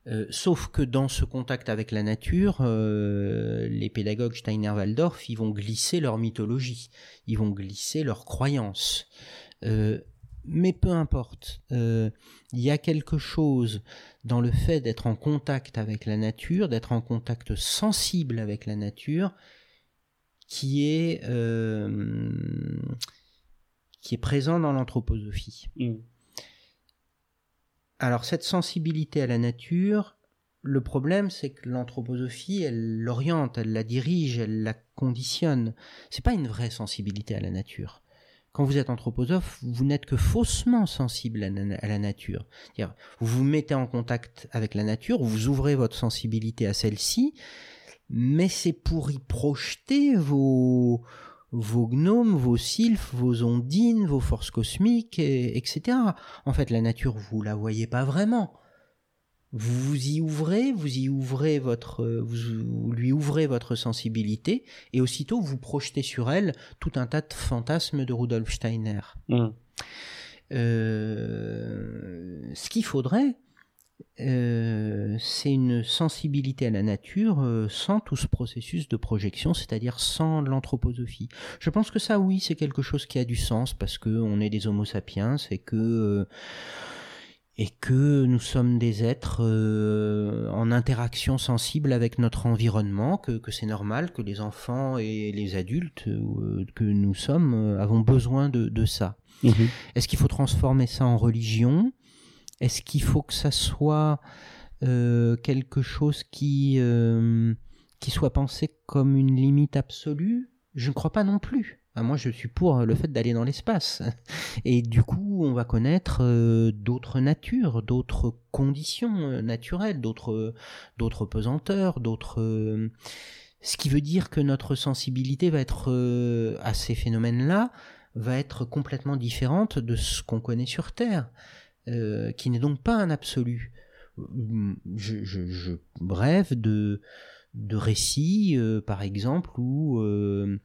Euh, sauf que dans ce contact avec la nature, euh, les pédagogues Steiner-Waldorf, ils vont glisser leur mythologie, ils vont glisser leurs croyances. Euh, mais peu importe, euh, il y a quelque chose dans le fait d'être en contact avec la nature, d'être en contact sensible avec la nature, qui est euh, qui est présent dans l'anthroposophie. Alors cette sensibilité à la nature, le problème c'est que l'anthroposophie, elle l'oriente, elle la dirige, elle la conditionne. C'est pas une vraie sensibilité à la nature. Quand vous êtes anthroposophe, vous n'êtes que faussement sensible à la, à nature. C'est-à-dire, Vous vous mettez en contact avec la nature, vous ouvrez votre sensibilité à celle-ci, mais c'est pour y projeter vos, vos gnomes, vos sylphes, vos ondines, vos forces cosmiques, et- etc. En fait, la nature, vous la voyez pas vraiment. Vous vous y ouvrez, vous y ouvrez votre, euh, vous, lui ouvrez votre sensibilité, et aussitôt vous projetez sur elle tout un tas de fantasmes de Rudolf Steiner. Mm. Euh, ce qu'il faudrait, euh, c'est une sensibilité à la nature euh, sans tout ce processus de projection, c'est-à-dire sans l'anthroposophie. Je pense que ça, oui, c'est quelque chose qui a du sens parce que on est des Homo sapiens et que et que nous sommes des êtres euh, en interaction sensible avec notre environnement, que, que c'est normal que les enfants et les adultes euh, que nous sommes euh, avons besoin de, de ça. Mhm. Est-ce qu'il faut transformer ça en religion? Est-ce qu'il faut que ça soit quelque chose qui, qui soit pensé comme une limite absolue? Je ne crois pas non plus. Ah, moi, je suis pour le fait d'aller dans l'espace. Et du coup, on va connaître euh, d'autres natures, d'autres conditions euh, naturelles, d'autres, d'autres pesanteurs, d'autres. Euh, ce qui veut dire que notre sensibilité va être à ces phénomènes-là va être complètement différente de ce qu'on connaît sur Terre, qui n'est donc pas un absolu. Je, je, de de récits, euh, par exemple, où euh,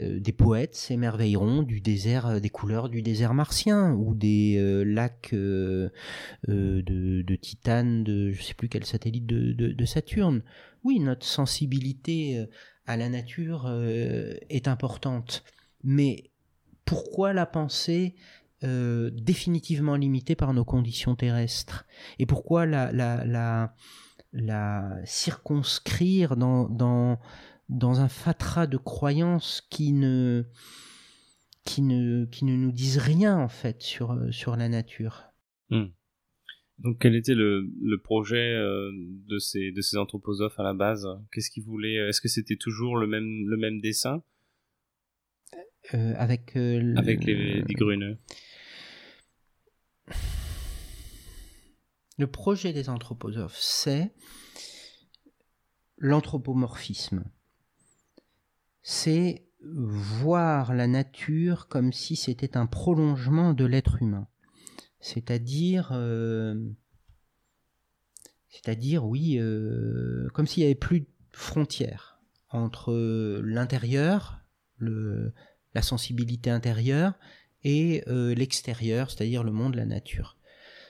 euh, des poètes s'émerveilleront du désert, des couleurs du désert martien, ou des lacs de, de, Titane, de je sais plus quel satellite de, de, Saturne. Oui, notre sensibilité à la nature est importante, mais pourquoi la penser définitivement limitée par nos conditions terrestres? Et pourquoi la, la, la la circonscrire dans, dans, dans un fatras de croyances qui ne, qui ne, qui ne nous disent rien en fait sur, sur la nature. Hmm. Donc quel était le, le projet euh, de, ces, de ces anthroposophes à la base? Qu'est-ce qu'ils voulaient Est-ce que c'était toujours le même, le même dessin? Euh, Avec, euh, avec les, les Grune Le projet des anthroposophes, c'est l'anthropomorphisme. C'est voir la nature comme si c'était un prolongement de l'être humain. C'est-à-dire, euh, c'est-à-dire, oui, euh, comme s'il n'y avait plus de frontières entre l'intérieur, la sensibilité intérieure, et euh, l'extérieur, c'est-à-dire le monde, la nature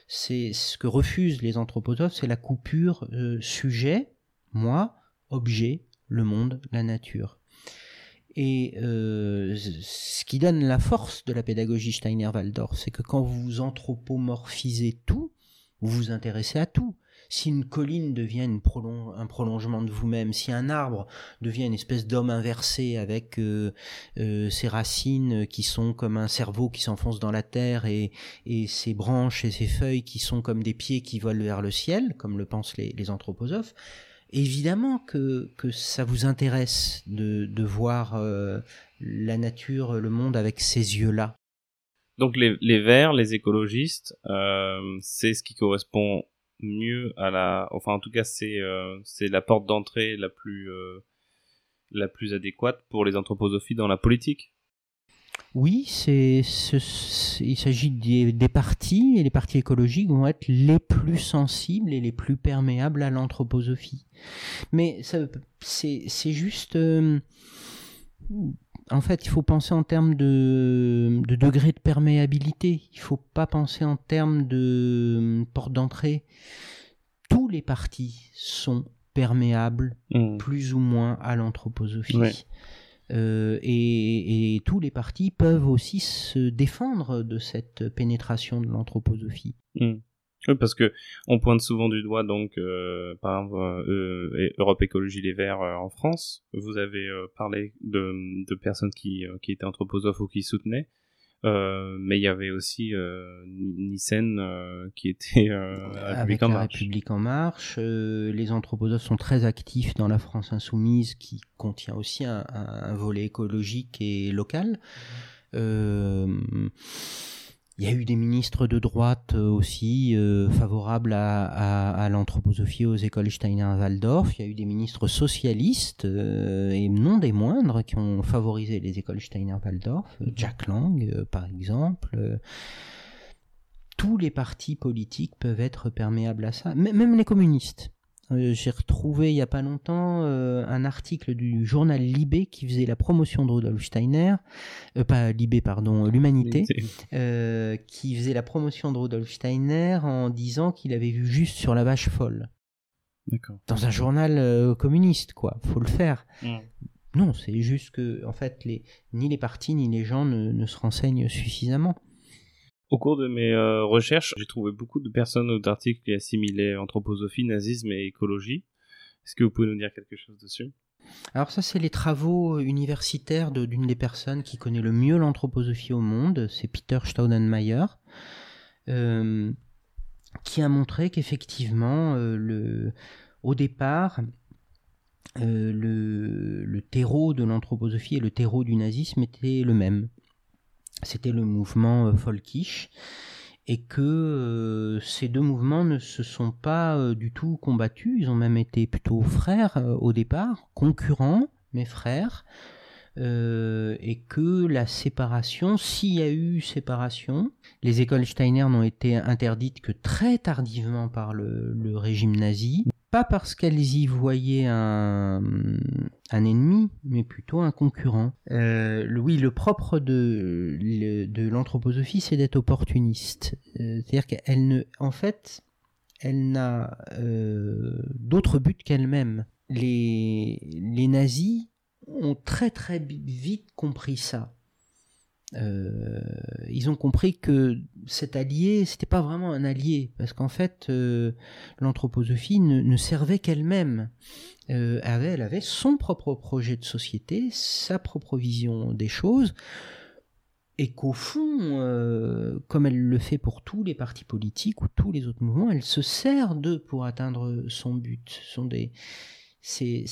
c'est ce que refusent les anthroposophes, c'est la coupure euh, sujet, moi, objet, le monde, la nature. Et euh, ce qui donne la force de la pédagogie Steiner-Waldorf, c'est que quand vous anthropomorphisez tout, vous vous intéressez à tout si une colline devient un prolongement de vous-même, si un arbre devient une espèce d'homme inversé avec euh, euh, ses racines qui sont comme un cerveau qui s'enfonce dans la terre et, ses branches et ses feuilles qui sont comme des pieds qui volent vers le ciel, comme le pensent les, anthroposophes, évidemment que, ça vous intéresse de, voir euh, la nature, le monde avec ces yeux-là. Donc les, les verts, les écologistes, c'est ce qui correspond mieux à la enfin en tout cas c'est euh, c'est la porte d'entrée la plus euh, la plus adéquate pour les anthroposophies dans la politique oui, c'est, il s'agit des, des, partis, et les partis écologiques vont être les plus sensibles et les plus perméables à l'anthroposophie. Mais c'est, juste... Euh, en fait, il faut penser en termes de, de degré de perméabilité. Il ne faut pas penser en termes de hum, porte d'entrée. Tous les partis sont perméables, mmh. plus ou moins, à l'anthroposophie. Euh, et, tous les partis peuvent aussi se défendre de cette pénétration de l'anthroposophie. Mmh. Oui, parce que on pointe souvent du doigt donc euh, par exemple euh, Europe Écologie Les Verts euh, en France. Vous avez euh, parlé de, de, personnes qui, qui étaient anthroposophes ou qui soutenaient, mais il y avait aussi Nissen qui était avec la République en Marche. les anthroposophes sont très actifs dans la France insoumise, qui contient aussi un, un volet écologique et local. Mmh. Il y a eu des ministres de droite euh, aussi euh, favorables à, l'anthroposophie aux écoles Steiner-Waldorf. Il y a eu des ministres socialistes euh, et non des moindres qui ont favorisé les écoles Steiner-Waldorf. Jack Lang, par exemple. tous les partis politiques peuvent être perméables à ça, même les communistes. Euh, j'ai retrouvé il y a pas longtemps euh, un article du journal Libé qui faisait la promotion de Rudolf Steiner, euh, pas Libé pardon, l'Humanité, qui faisait la promotion de Rudolf Steiner en disant qu'il avait vu juste sur la vache folle. Dans un journal communiste, quoi. Faut le faire. Non, c'est juste que, en fait, les, ni les partis ni les gens ne se renseignent suffisamment. Au cours de mes euh, recherches, j'ai trouvé beaucoup de personnes ou d'articles qui assimilaient anthroposophie, nazisme et écologie. Est-ce que vous pouvez nous dire quelque chose dessus? Alors ça, c'est les travaux universitaires d'une des personnes qui connaît le mieux l'anthroposophie au monde, c'est Peter Staudenmayer, euh, qui a montré qu'effectivement, euh, au départ, le, le, terreau de l'anthroposophie et le terreau du nazisme étaient le même. C'était le mouvement folkish et que ces deux mouvements ne se sont pas du tout combattus, ils ont même été plutôt frères au départ, concurrents, mais frères, euh, et que la séparation, s'il y a eu séparation, les écoles Steiner n'ont été interdites que très tardivement par le, régime nazi, pas parce qu'elles y voyaient un, ennemi, mais plutôt un concurrent. Euh, oui, le propre de, l'anthroposophie, c'est d'être opportuniste. Euh, c'est-à-dire qu'elle ne, en fait, elle n'a d'autre but qu'elle-même. Les, les nazis ont très très vite compris ça. Euh, ils ont compris que cet allié, c'était pas vraiment un allié, parce qu'en fait, euh, l'anthroposophie ne, servait qu'elle-même. Euh, elle avait son propre projet de société, sa propre vision des choses, et qu'au fond, comme elle le fait pour tous les partis politiques ou tous les autres mouvements, elle se sert d'eux pour atteindre son but. Sont des, c'est,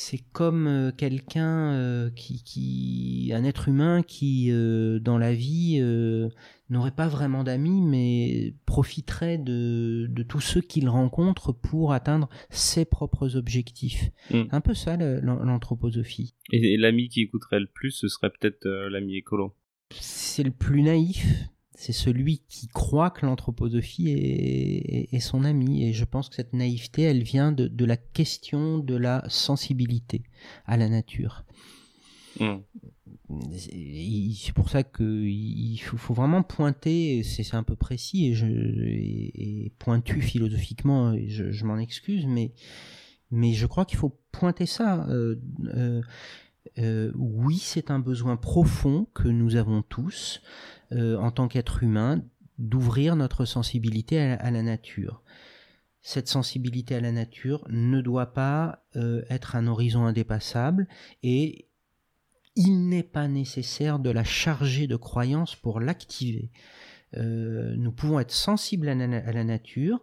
c'est, comme euh, quelqu'un euh, qui, un être humain qui euh, dans la vie n'aurait pas vraiment d'amis mais profiterait de, tous ceux qu'il rencontre pour atteindre ses propres objectifs. Hmm. Un peu ça l'anthroposophie. Et, l'ami qui écouterait le plus, ce serait peut-être l'ami écolo. C'est le plus naïf c'est celui qui croit que l'anthroposophie est, son ami. Et je pense que cette naïveté, elle vient de, la question de la sensibilité à la nature. Hmm. C'est pour ça qu'il faut, vraiment pointer, c'est un peu précis et, je, pointu philosophiquement, et je, m'en excuse, mais, mais je crois qu'il faut pointer ça. Euh, euh, euh, oui, c'est un besoin profond que nous avons tous. Euh, en tant qu'être humain, d'ouvrir notre sensibilité à, la nature. Cette sensibilité à la nature ne doit pas euh, être un horizon indépassable et il n'est pas nécessaire de la charger de croyances pour l'activer. Euh, nous pouvons être sensibles à la, nature,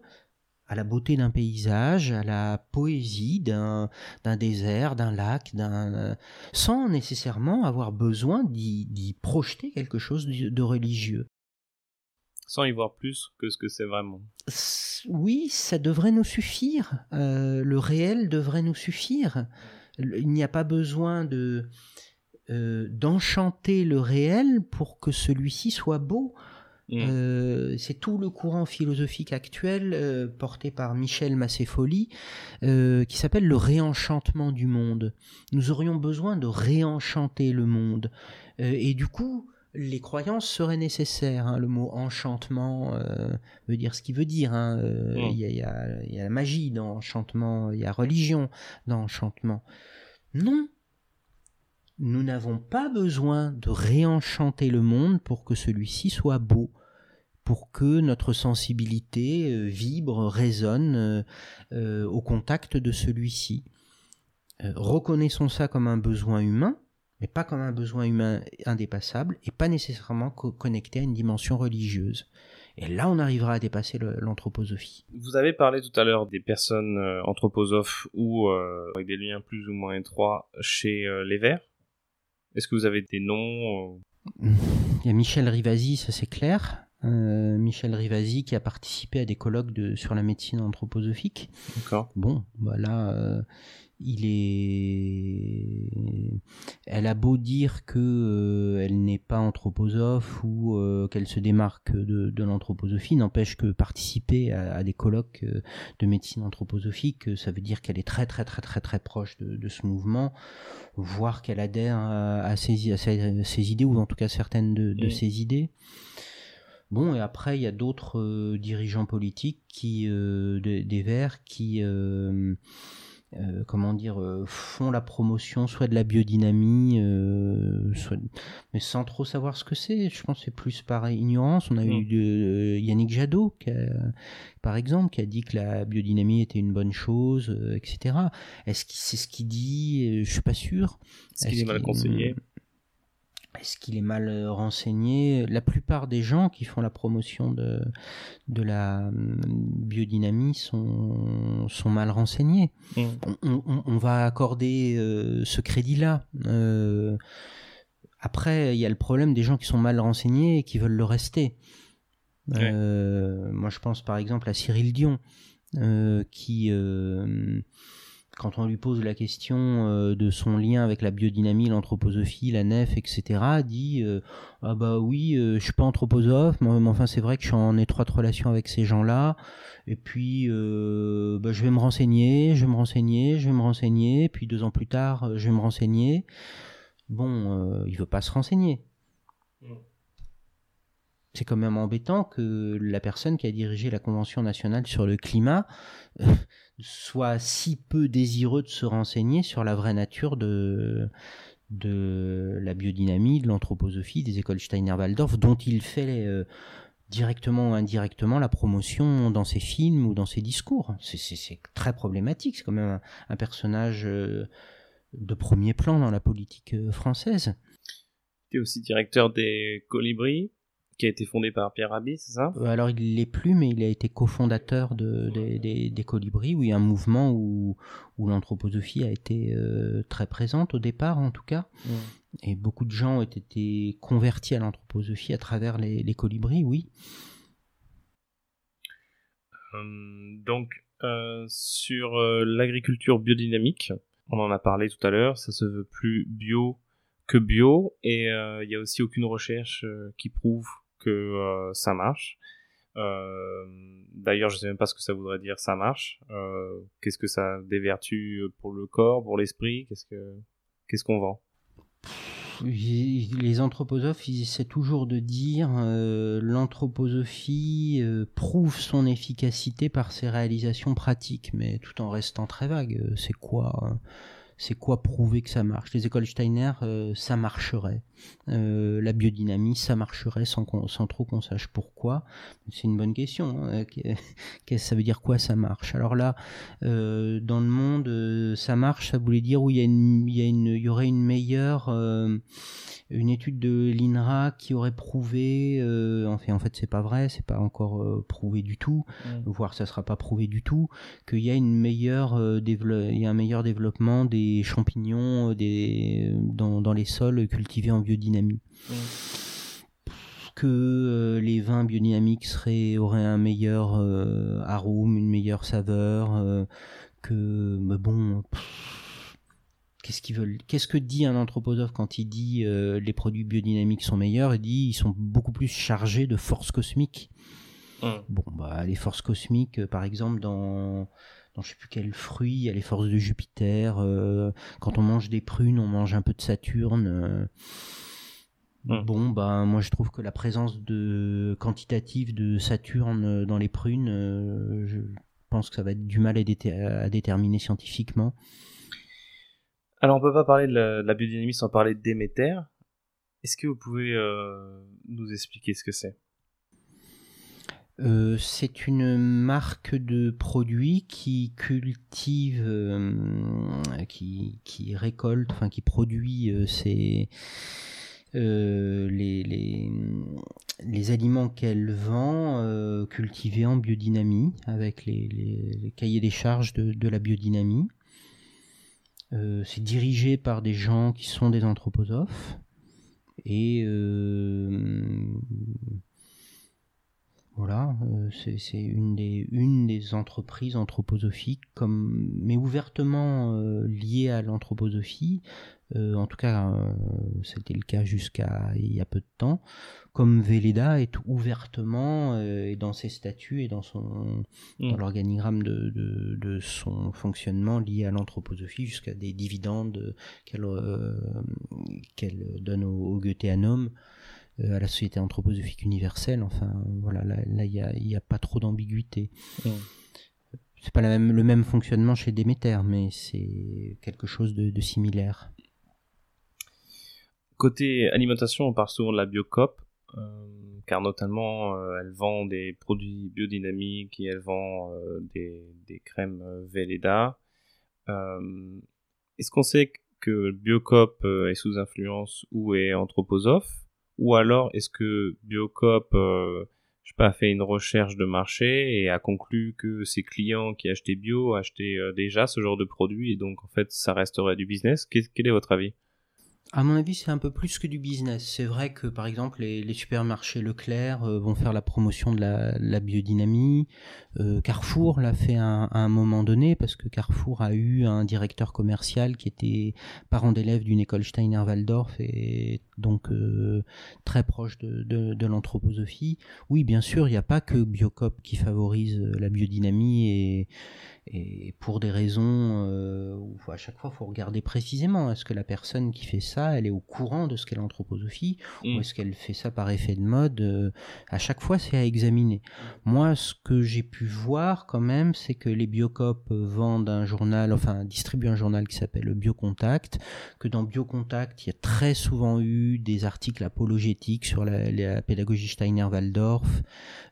à la beauté d'un paysage, à la poésie d'un désert, d'un lac, sans nécessairement avoir besoin d'y projeter quelque chose de, religieux. Sans y voir plus que ce que c'est vraiment. Oui, ça devrait nous suffire. Euh, le réel devrait nous suffire. Il n'y a pas besoin de euh, d'enchanter le réel pour que celui-ci soit beau. Mm. Euh, c'est tout le courant philosophique actuel euh, porté par Michel Massefoli euh, qui s'appelle le réenchantement du monde. Nous aurions besoin de réenchanter le monde. et du coup, les croyances seraient nécessaires. Hein. Le mot enchantement veut dire ce qu'il veut dire. Hein. Mm. Il y, a, y, a, la magie dans enchantement, il y a religion dans enchantement. Non, nous n'avons pas besoin de réenchanter le monde pour que celui-ci soit beau, pour que notre sensibilité euh, vibre, résonne euh, euh, au contact de celui-ci. reconnaissons ça comme un besoin humain, mais pas comme un besoin humain indépassable et pas nécessairement connecté à une dimension religieuse. Et là, on arrivera à dépasser l'anthroposophie. Vous avez parlé tout à l'heure des personnes anthroposophes ou avec des liens plus ou moins étroits chez les Verts. Est-ce que vous avez des noms euh Il y a Michel Rivasi, ça c'est clair. Euh, Michel Rivasi qui a participé à des colloques de, sur la médecine anthroposophique. D'accord. Bon, voilà, euh, il est elle a beau dire que euh, elle n'est pas anthroposophe ou euh, qu'elle se démarque de, de l'anthroposophie n'empêche que participer à, des colloques euh, de médecine anthroposophique ça veut dire qu'elle est très très très très très proche de, de ce mouvement voire qu'elle adhère à, à, ses, à, ses, idées ou en tout cas certaines de, de ses idées. Bon, et après, il y a d'autres dirigeants politiques qui, des Verts qui, euh, comment dire, euh, font la promotion soit de la biodynamie, euh, mais sans trop savoir ce que c'est. Je pense que c'est plus par ignorance. On a eu de, Yannick Jadot, par exemple, qui a dit que la biodynamie était une bonne chose, etc. Est-ce que c'est ce qu'il dit? Je suis pas sûr. Est-ce qu'il est mal conseillé est-ce qu'il est mal euh, renseigné? La plupart des gens qui font la promotion de, de la hum, biodynamie sont, sont mal renseignés. Mm. On, va accorder euh, ce crédit-là. Euh, après, il y a le problème des gens qui sont mal renseignés et qui veulent le rester. moi, je pense par exemple à Cyril Dion, qui quand on lui pose la question euh, de son lien avec la biodynamie, l'anthroposophie, la nef, etc., dit euh, ah bah oui, euh, je suis pas anthroposophe, mais, enfin c'est vrai que je suis en étroite relation avec ces gens-là, et puis bah, je vais me renseigner, je vais me renseigner, je vais me renseigner, puis deux ans plus tard, je vais me renseigner. Bon, il veut pas se renseigner. C'est quand même embêtant que la personne qui a dirigé la Convention nationale sur le climat soit si peu désireux de se renseigner sur la vraie nature de, de la biodynamie, de l'anthroposophie, des écoles Steiner-Waldorf, dont il fait euh, directement ou indirectement la promotion dans ses films ou dans ses discours. C'est très problématique, c'est quand même un, personnage euh, de premier plan dans la politique euh, française. Tu es aussi directeur des Colibris qui a été fondé par Pierre Rabhi, c'est ça? Euh, Alors il l'est plus, mais il a été cofondateur de, des Colibris, oui, un mouvement où, où l'anthroposophie a été euh, très présente au départ, en tout cas. Et beaucoup de gens ont été convertis à l'anthroposophie à travers les, Colibris, oui. Euh, donc, sur l'agriculture biodynamique, on en a parlé tout à l'heure, ça se veut plus bio que bio et il n'y a aussi aucune recherche qui prouve que euh, ça marche. Euh, d'ailleurs, je sais même pas ce que ça voudrait dire ça marche. Euh, qu'est-ce que ça dévertue pour le corps, pour l'esprit? Qu'est-ce que qu'est-ce qu'on vend? Les anthroposophes, ils essaient toujours de dire l'anthroposophie prouve son efficacité par ses réalisations pratiques, mais tout en restant très vague. C'est quoi c'est quoi prouver que ça marche? Les écoles Steiner, euh, ça marcherait. Euh, la biodynamie, ça marcherait sans, sans trop qu'on sache pourquoi. C'est une bonne question. Hein. Qu'est-ce ça veut dire quoi ça marche? Alors là, euh, dans le monde, ça marche, ça voulait dire où il y, a une, il y, a une, il y aurait une meilleure une étude de l'INRA qui aurait prouvé, euh, en fait, en fait c'est pas vrai, c'est pas encore euh, prouvé du tout, voire ça sera pas prouvé du tout, qu'il y a une meilleure euh, il y a un meilleur développement des champignons des, dans, dans les sols cultivés en biodynamie. Que les vins biodynamiques seraient, auraient un meilleur arôme, une meilleure saveur, que, mais bon, qu'est-ce qu'ils veulent Qu'est-ce que dit un anthroposophe quand il dit euh, les produits biodynamiques sont meilleurs? Il dit ils sont beaucoup plus chargés de forces cosmiques. Bon, bah les forces cosmiques, euh, par exemple dans dans je sais plus quel fruit, il y a les forces de Jupiter. Euh, quand on mange des prunes, on mange un peu de Saturne. Hum. Bon, bah moi je trouve que la présence de quantitative de Saturne dans les prunes, je pense que ça va être du mal à déterminer scientifiquement. Alors on peut pas parler de la, biodynamie sans parler de Déméter. Est-ce que vous pouvez euh, nous expliquer ce que c'est? Euh, c'est une marque de produits qui cultive, euh, qui, qui, récolte, enfin qui produit ces, les, les, les, aliments qu'elle vend cultivés en biodynamie avec les, les, cahiers des charges de, de la biodynamie. Euh, c'est dirigé par des gens qui sont des anthroposophes. Et euh, voilà, euh, c'est une des, une des entreprises anthroposophiques, comme, mais ouvertement liées à l'anthroposophie, en tout cas c'était le cas jusqu'à il y a peu de temps, comme Véleda est ouvertement euh, dans ses statuts et dans son mm. dans l'organigramme de, de, son fonctionnement lié à l'anthroposophie jusqu'à des dividendes qu'elle euh, donne au, au Goetheanum. euh, à la Société anthroposophique universelle. Enfin voilà, là il n'y a, y a pas trop d'ambiguïté. Mm. C'est pas la même, le même fonctionnement chez Déméter, mais c'est quelque chose de, de similaire. Côté alimentation, on parle souvent de la biocop. Euh, car notamment euh, elle vend des produits biodynamiques et elle vend euh, des, des, crèmes Velleda. Est-ce qu'on sait que Biocop est sous influence ou est anthroposophe? Ou alors est-ce que Biocop sais pas, fait une recherche de marché et a conclu que ses clients qui achetaient bio achetaient déjà ce genre de produit et donc en fait ça resterait du business? quel est votre avis? À mon avis, c'est un peu plus que du business. C'est vrai que, par exemple, les, supermarchés Leclerc euh, vont faire la promotion de la, biodynamie. Euh, Carrefour l'a fait à, un moment donné parce que Carrefour a eu un directeur commercial qui était parent d'élève d'une école Steiner-Waldorf et donc euh, très proche de, l'anthroposophie. Oui, bien sûr, il n'y a pas que Biocop qui favorise la biodynamie et, et pour des raisons où à chaque fois, il faut regarder précisément est-ce que la personne qui fait ça elle est au courant de ce qu'est l'anthroposophie, ou mm. est-ce qu'elle fait ça par effet de mode euh, À chaque fois, c'est à examiner. Moi, ce que j'ai pu voir quand même, c'est que les Biocop vendent un journal, enfin distribuent un journal qui s'appelle Biocontact, que dans Biocontact, il y a très souvent eu des articles apologétiques sur la, pédagogie Steiner-Waldorf.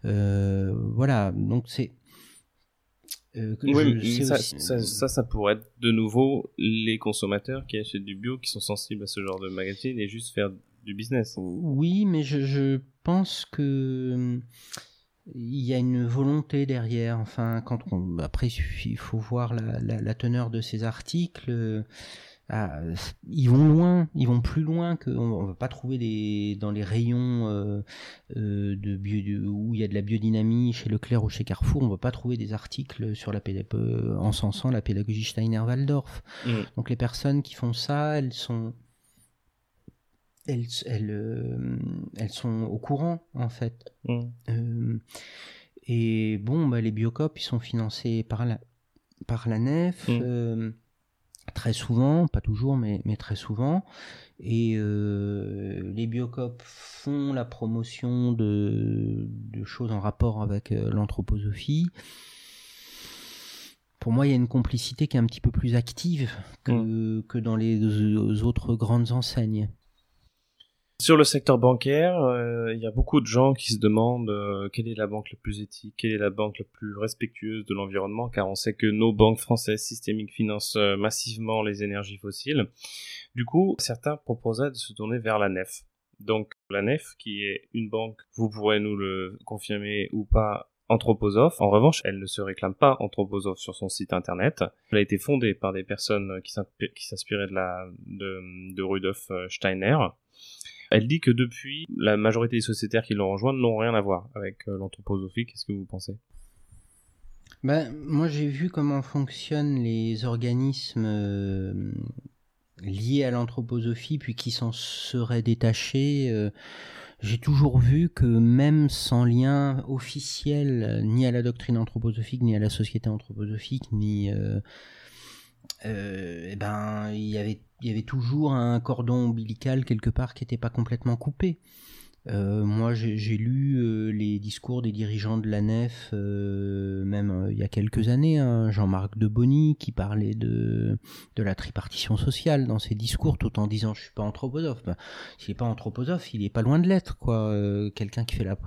Euh, voilà, donc c'est euh, oui, ça, ça, ça, pourrait être de nouveau les consommateurs qui achètent du bio, qui sont sensibles à ce genre de magazine et juste faire du business. Oui, mais je, je pense que il y a une volonté derrière. Enfin, quand on, après, il faut voir la, la, la teneur de ces articles. Ah, ils vont loin, ils vont plus loin que on, va pas trouver dans les rayons euh, euh, de, bio, où il y a de la biodynamie chez Leclerc ou chez Carrefour, on va pas trouver des articles sur la euh, encensant la pédagogie Steiner-Waldorf. Mm. Donc les personnes qui font ça, elles sont elles, elles, elles sont au courant en fait. Mm. et bon, bah, les biocop ils sont financés par la par la nef. Mm très souvent, pas toujours, mais, mais très souvent. Et euh, les biocop font la promotion de, de, choses en rapport avec euh, l'anthroposophie. Pour moi, il y a une complicité qui est un petit peu plus active que, mm. que dans les autres grandes enseignes. Sur le secteur bancaire, euh, il y a beaucoup de gens qui se demandent euh, quelle est la banque la plus éthique, quelle est la banque la plus respectueuse de l'environnement, car on sait que nos banques françaises systémiques financent euh, massivement les énergies fossiles. Du coup, certains proposaient de se tourner vers la NEF. Donc la NEF, qui est une banque, vous pourrez nous le confirmer ou pas, anthroposophe. En revanche, elle ne se réclame pas anthroposophe sur son site internet. Elle a été fondée par des personnes qui s'inspiraient de, Rudolf Steiner. Elle dit que depuis, la majorité des sociétaires qui l'ont rejoint n'ont rien à voir avec euh, l'anthroposophie. Qu'est-ce que vous pensez? Ben, Moi, j'ai vu comment fonctionnent les organismes euh, liés à l'anthroposophie, puis qui s'en seraient détachés. Euh, j'ai toujours vu que même sans lien officiel ni à la doctrine anthroposophique, ni à la société anthroposophique, ni eh ben, il y avait il y avait toujours un cordon ombilical quelque part qui n'était pas complètement coupé. Euh, moi, j'ai lu euh, les discours des dirigeants de la nef, même il y a quelques années, hein, Jean-Marc de Bonny, qui parlait de, de la tripartition sociale dans ses discours, tout en disant je suis pas anthroposophe. Ben, S'il n'est pas anthroposophe, il est pas loin de l'être, quoi. Quelqu'un qui fait la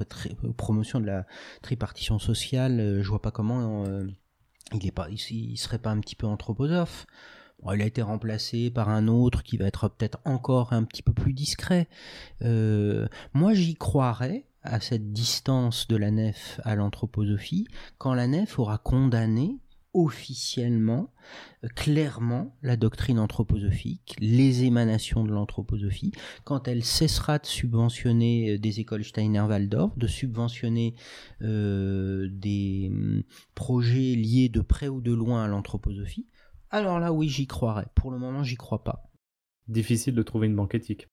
promotion de la tripartition sociale, je vois pas comment il est pas, il, serait pas un petit peu anthroposophe. il a été remplacé par un autre qui va être peut-être encore un petit peu plus discret. Euh, moi, j'y croirais à cette distance de la nef à l'anthroposophie quand la nef aura condamné officiellement, euh, clairement, la doctrine anthroposophique, les émanations de l'anthroposophie, quand elle cessera de subventionner euh, des écoles Steiner-Waldorf, de subventionner euh, des hum, projets liés de près ou de loin à l'anthroposophie, alors là oui j'y croirais. Pour le moment j'y crois pas. Difficile de trouver une banque éthique.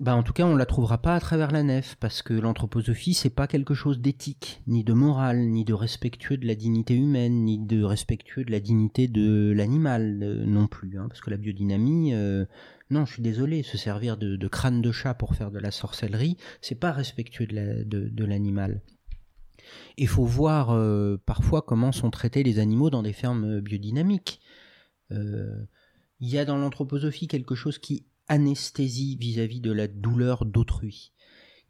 Bah en tout cas, on la trouvera pas à travers la nef, parce que l'anthroposophie, c'est pas quelque chose d'éthique, ni de moral, ni de respectueux de la dignité humaine, ni de respectueux de la dignité de l'animal euh, non plus, hein, parce que la biodynamie, euh, non, je suis désolé, se servir de, crâne de chat pour faire de la sorcellerie, c'est pas respectueux de l'animal. Il faut voir euh, parfois comment sont traités les animaux dans des fermes biodynamiques. Il y a dans l'anthroposophie quelque chose qui anesthésie vis-à-vis de la douleur d'autrui,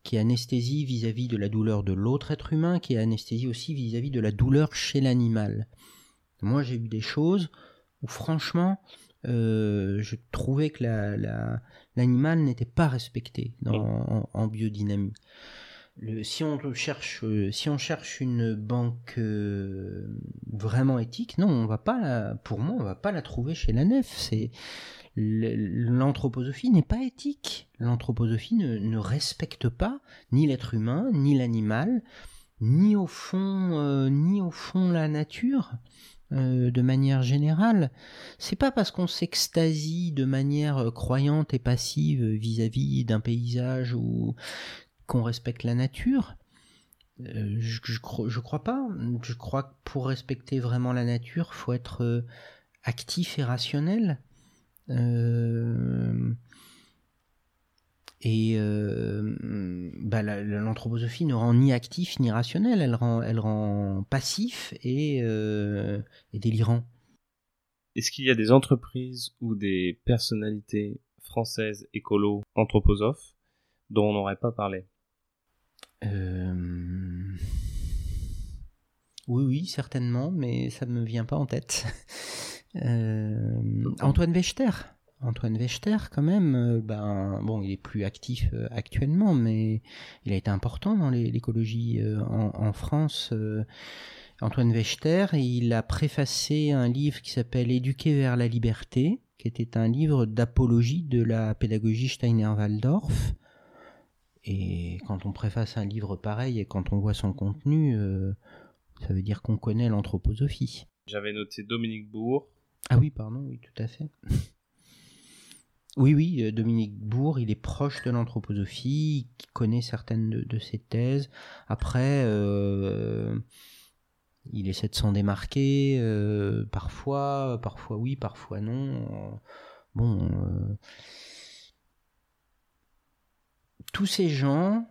qui est anesthésie vis-à-vis de la douleur de l'autre être humain, qui est anesthésie aussi vis-à-vis de la douleur chez l'animal. Moi, j'ai vu des choses où, franchement, je trouvais que l'animal la, n'était pas respecté dans, en, biodynamie. Le, si on cherche, si on cherche une banque vraiment éthique, non, on va pas, la, pour moi, on va pas la trouver chez la nef. C'est l'anthroposophie n'est pas éthique. L'anthroposophie ne, respecte pas ni l'être humain, ni l'animal, ni au fond, euh, ni au fond la nature. Euh, de manière générale, c'est pas parce qu'on s'extasie de manière euh, croyante et passive vis-à-vis d'un paysage ou qu'on respecte la nature. je, je, crois pas. Je crois que pour respecter vraiment la nature, faut être actif et rationnel. Euh, et euh, bah, l'anthroposophie ne rend ni actif ni rationnel, elle rend, elle rend passif et, euh, et délirant. Est-ce qu'il y a des entreprises ou des personnalités françaises écolo anthroposophes dont on n'aurait pas parlé? Oui, oui, certainement, mais ça ne me vient pas en tête. Euh, Antoine Wechter. Antoine Wechter, quand même, euh, ben, bon, il est plus actif euh, actuellement, mais il a été important dans l'écologie en, France. Antoine Wechter, il a préfacé un livre qui s'appelle Éduquer vers la liberté, qui était un livre d'apologie de la pédagogie Steiner-Waldorf. Et quand on préface un livre pareil et quand on voit son contenu, ça veut dire qu'on connaît l'anthroposophie. J'avais noté Dominique Bourg, ah oui, pardon, oui, tout à fait. Oui, oui, euh, Dominique Bourg, il est proche de l'anthroposophie, il connaît certaines de, ses thèses. Après, euh, il essaie de s'en démarquer, euh, parfois, parfois oui, parfois non. Bon, tous ces gens,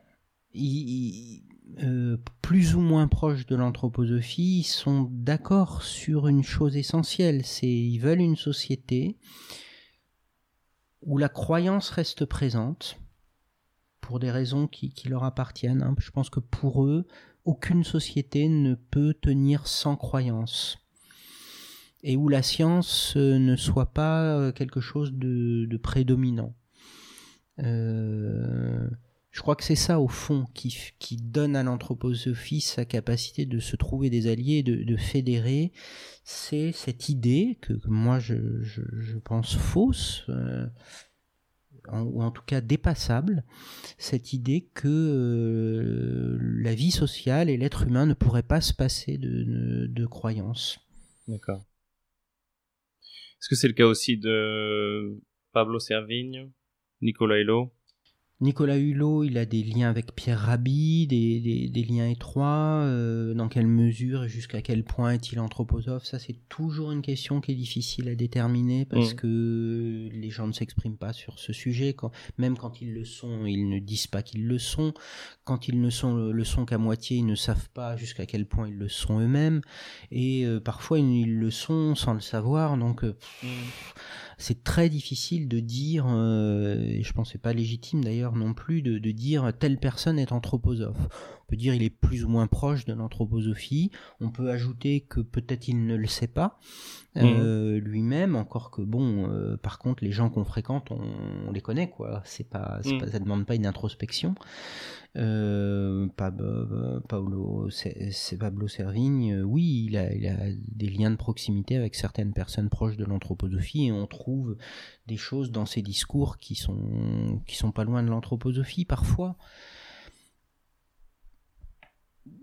ils, euh, plus ou moins proches de l'anthroposophie sont d'accord sur une chose essentielle, c'est ils veulent une société où la croyance reste présente pour des raisons qui, leur appartiennent. Hein. Je pense que pour eux, aucune société ne peut tenir sans croyance et où la science euh, ne soit pas euh, quelque chose de, prédominant. Je crois que c'est ça, au fond, qui, qui donne à l'anthroposophie sa capacité de se trouver des alliés, de, de fédérer. C'est cette idée que, moi je, je, je, pense fausse, euh, ou en tout cas dépassable, cette idée que euh, la vie sociale et l'être humain ne pourraient pas se passer de, de, croyances. D'accord. Est-ce que c'est le cas aussi de Pablo Servigne, Nicolas Hulot Nicolas Hulot, il a des liens avec Pierre Rabhi, des, des, liens étroits. Euh, dans quelle mesure et jusqu'à quel point est-il anthroposophe? Ça, c'est toujours une question qui est difficile à déterminer parce mm. que les gens ne s'expriment pas sur ce sujet. Quand, même quand ils le sont, ils ne disent pas qu'ils le sont. Quand ils ne sont le, sont qu'à moitié, ils ne savent pas jusqu'à quel point ils le sont eux-mêmes. Et euh, parfois, ils, le sont sans le savoir. Donc, euh, mm c'est très difficile de dire, euh, et je pense que c'est pas légitime d'ailleurs non plus, de, dire telle personne est anthroposophe. On peut dire il est plus ou moins proche de l'anthroposophie. On peut ajouter que peut-être il ne le sait pas euh, mmh. lui-même, encore que bon, euh, par contre les gens qu'on fréquente, on, les connaît quoi. C'est pas, mmh. pas, ça demande pas une introspection. Euh, Pablo, c'est Pablo Servigne, euh, oui, il a, il a, des liens de proximité avec certaines personnes proches de l'anthroposophie et on trouve des choses dans ses discours qui sont, qui sont pas loin de l'anthroposophie parfois.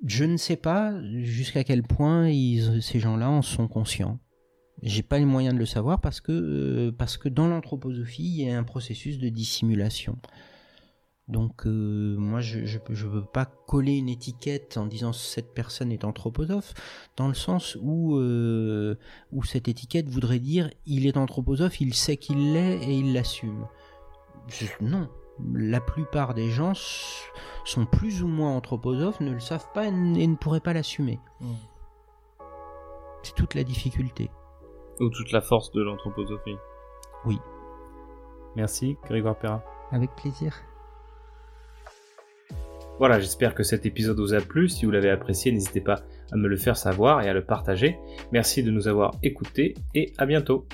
Je ne sais pas jusqu'à quel point ces gens-là en sont conscients. J'ai pas les moyens de le savoir parce que, euh, parce que dans l'anthroposophie, il y a un processus de dissimulation. Donc euh, moi je je veux pas coller une étiquette en disant cette personne est anthroposophe dans le sens où euh, où cette étiquette voudrait dire il est anthroposophe, il sait qu'il l'est et il l'assume. Non, la plupart des gens sont plus ou moins anthroposophes, ne le savent pas et ne pourraient pas l'assumer. Hmm. C'est toute la difficulté. Ou toute la force de l'anthroposophie. Oui. Merci, Grégoire Perra. Avec plaisir. Voilà, j'espère que cet épisode vous a plu. Si vous l'avez apprécié, n'hésitez pas à me le faire savoir et à le partager. Merci de nous avoir écoutés et à bientôt.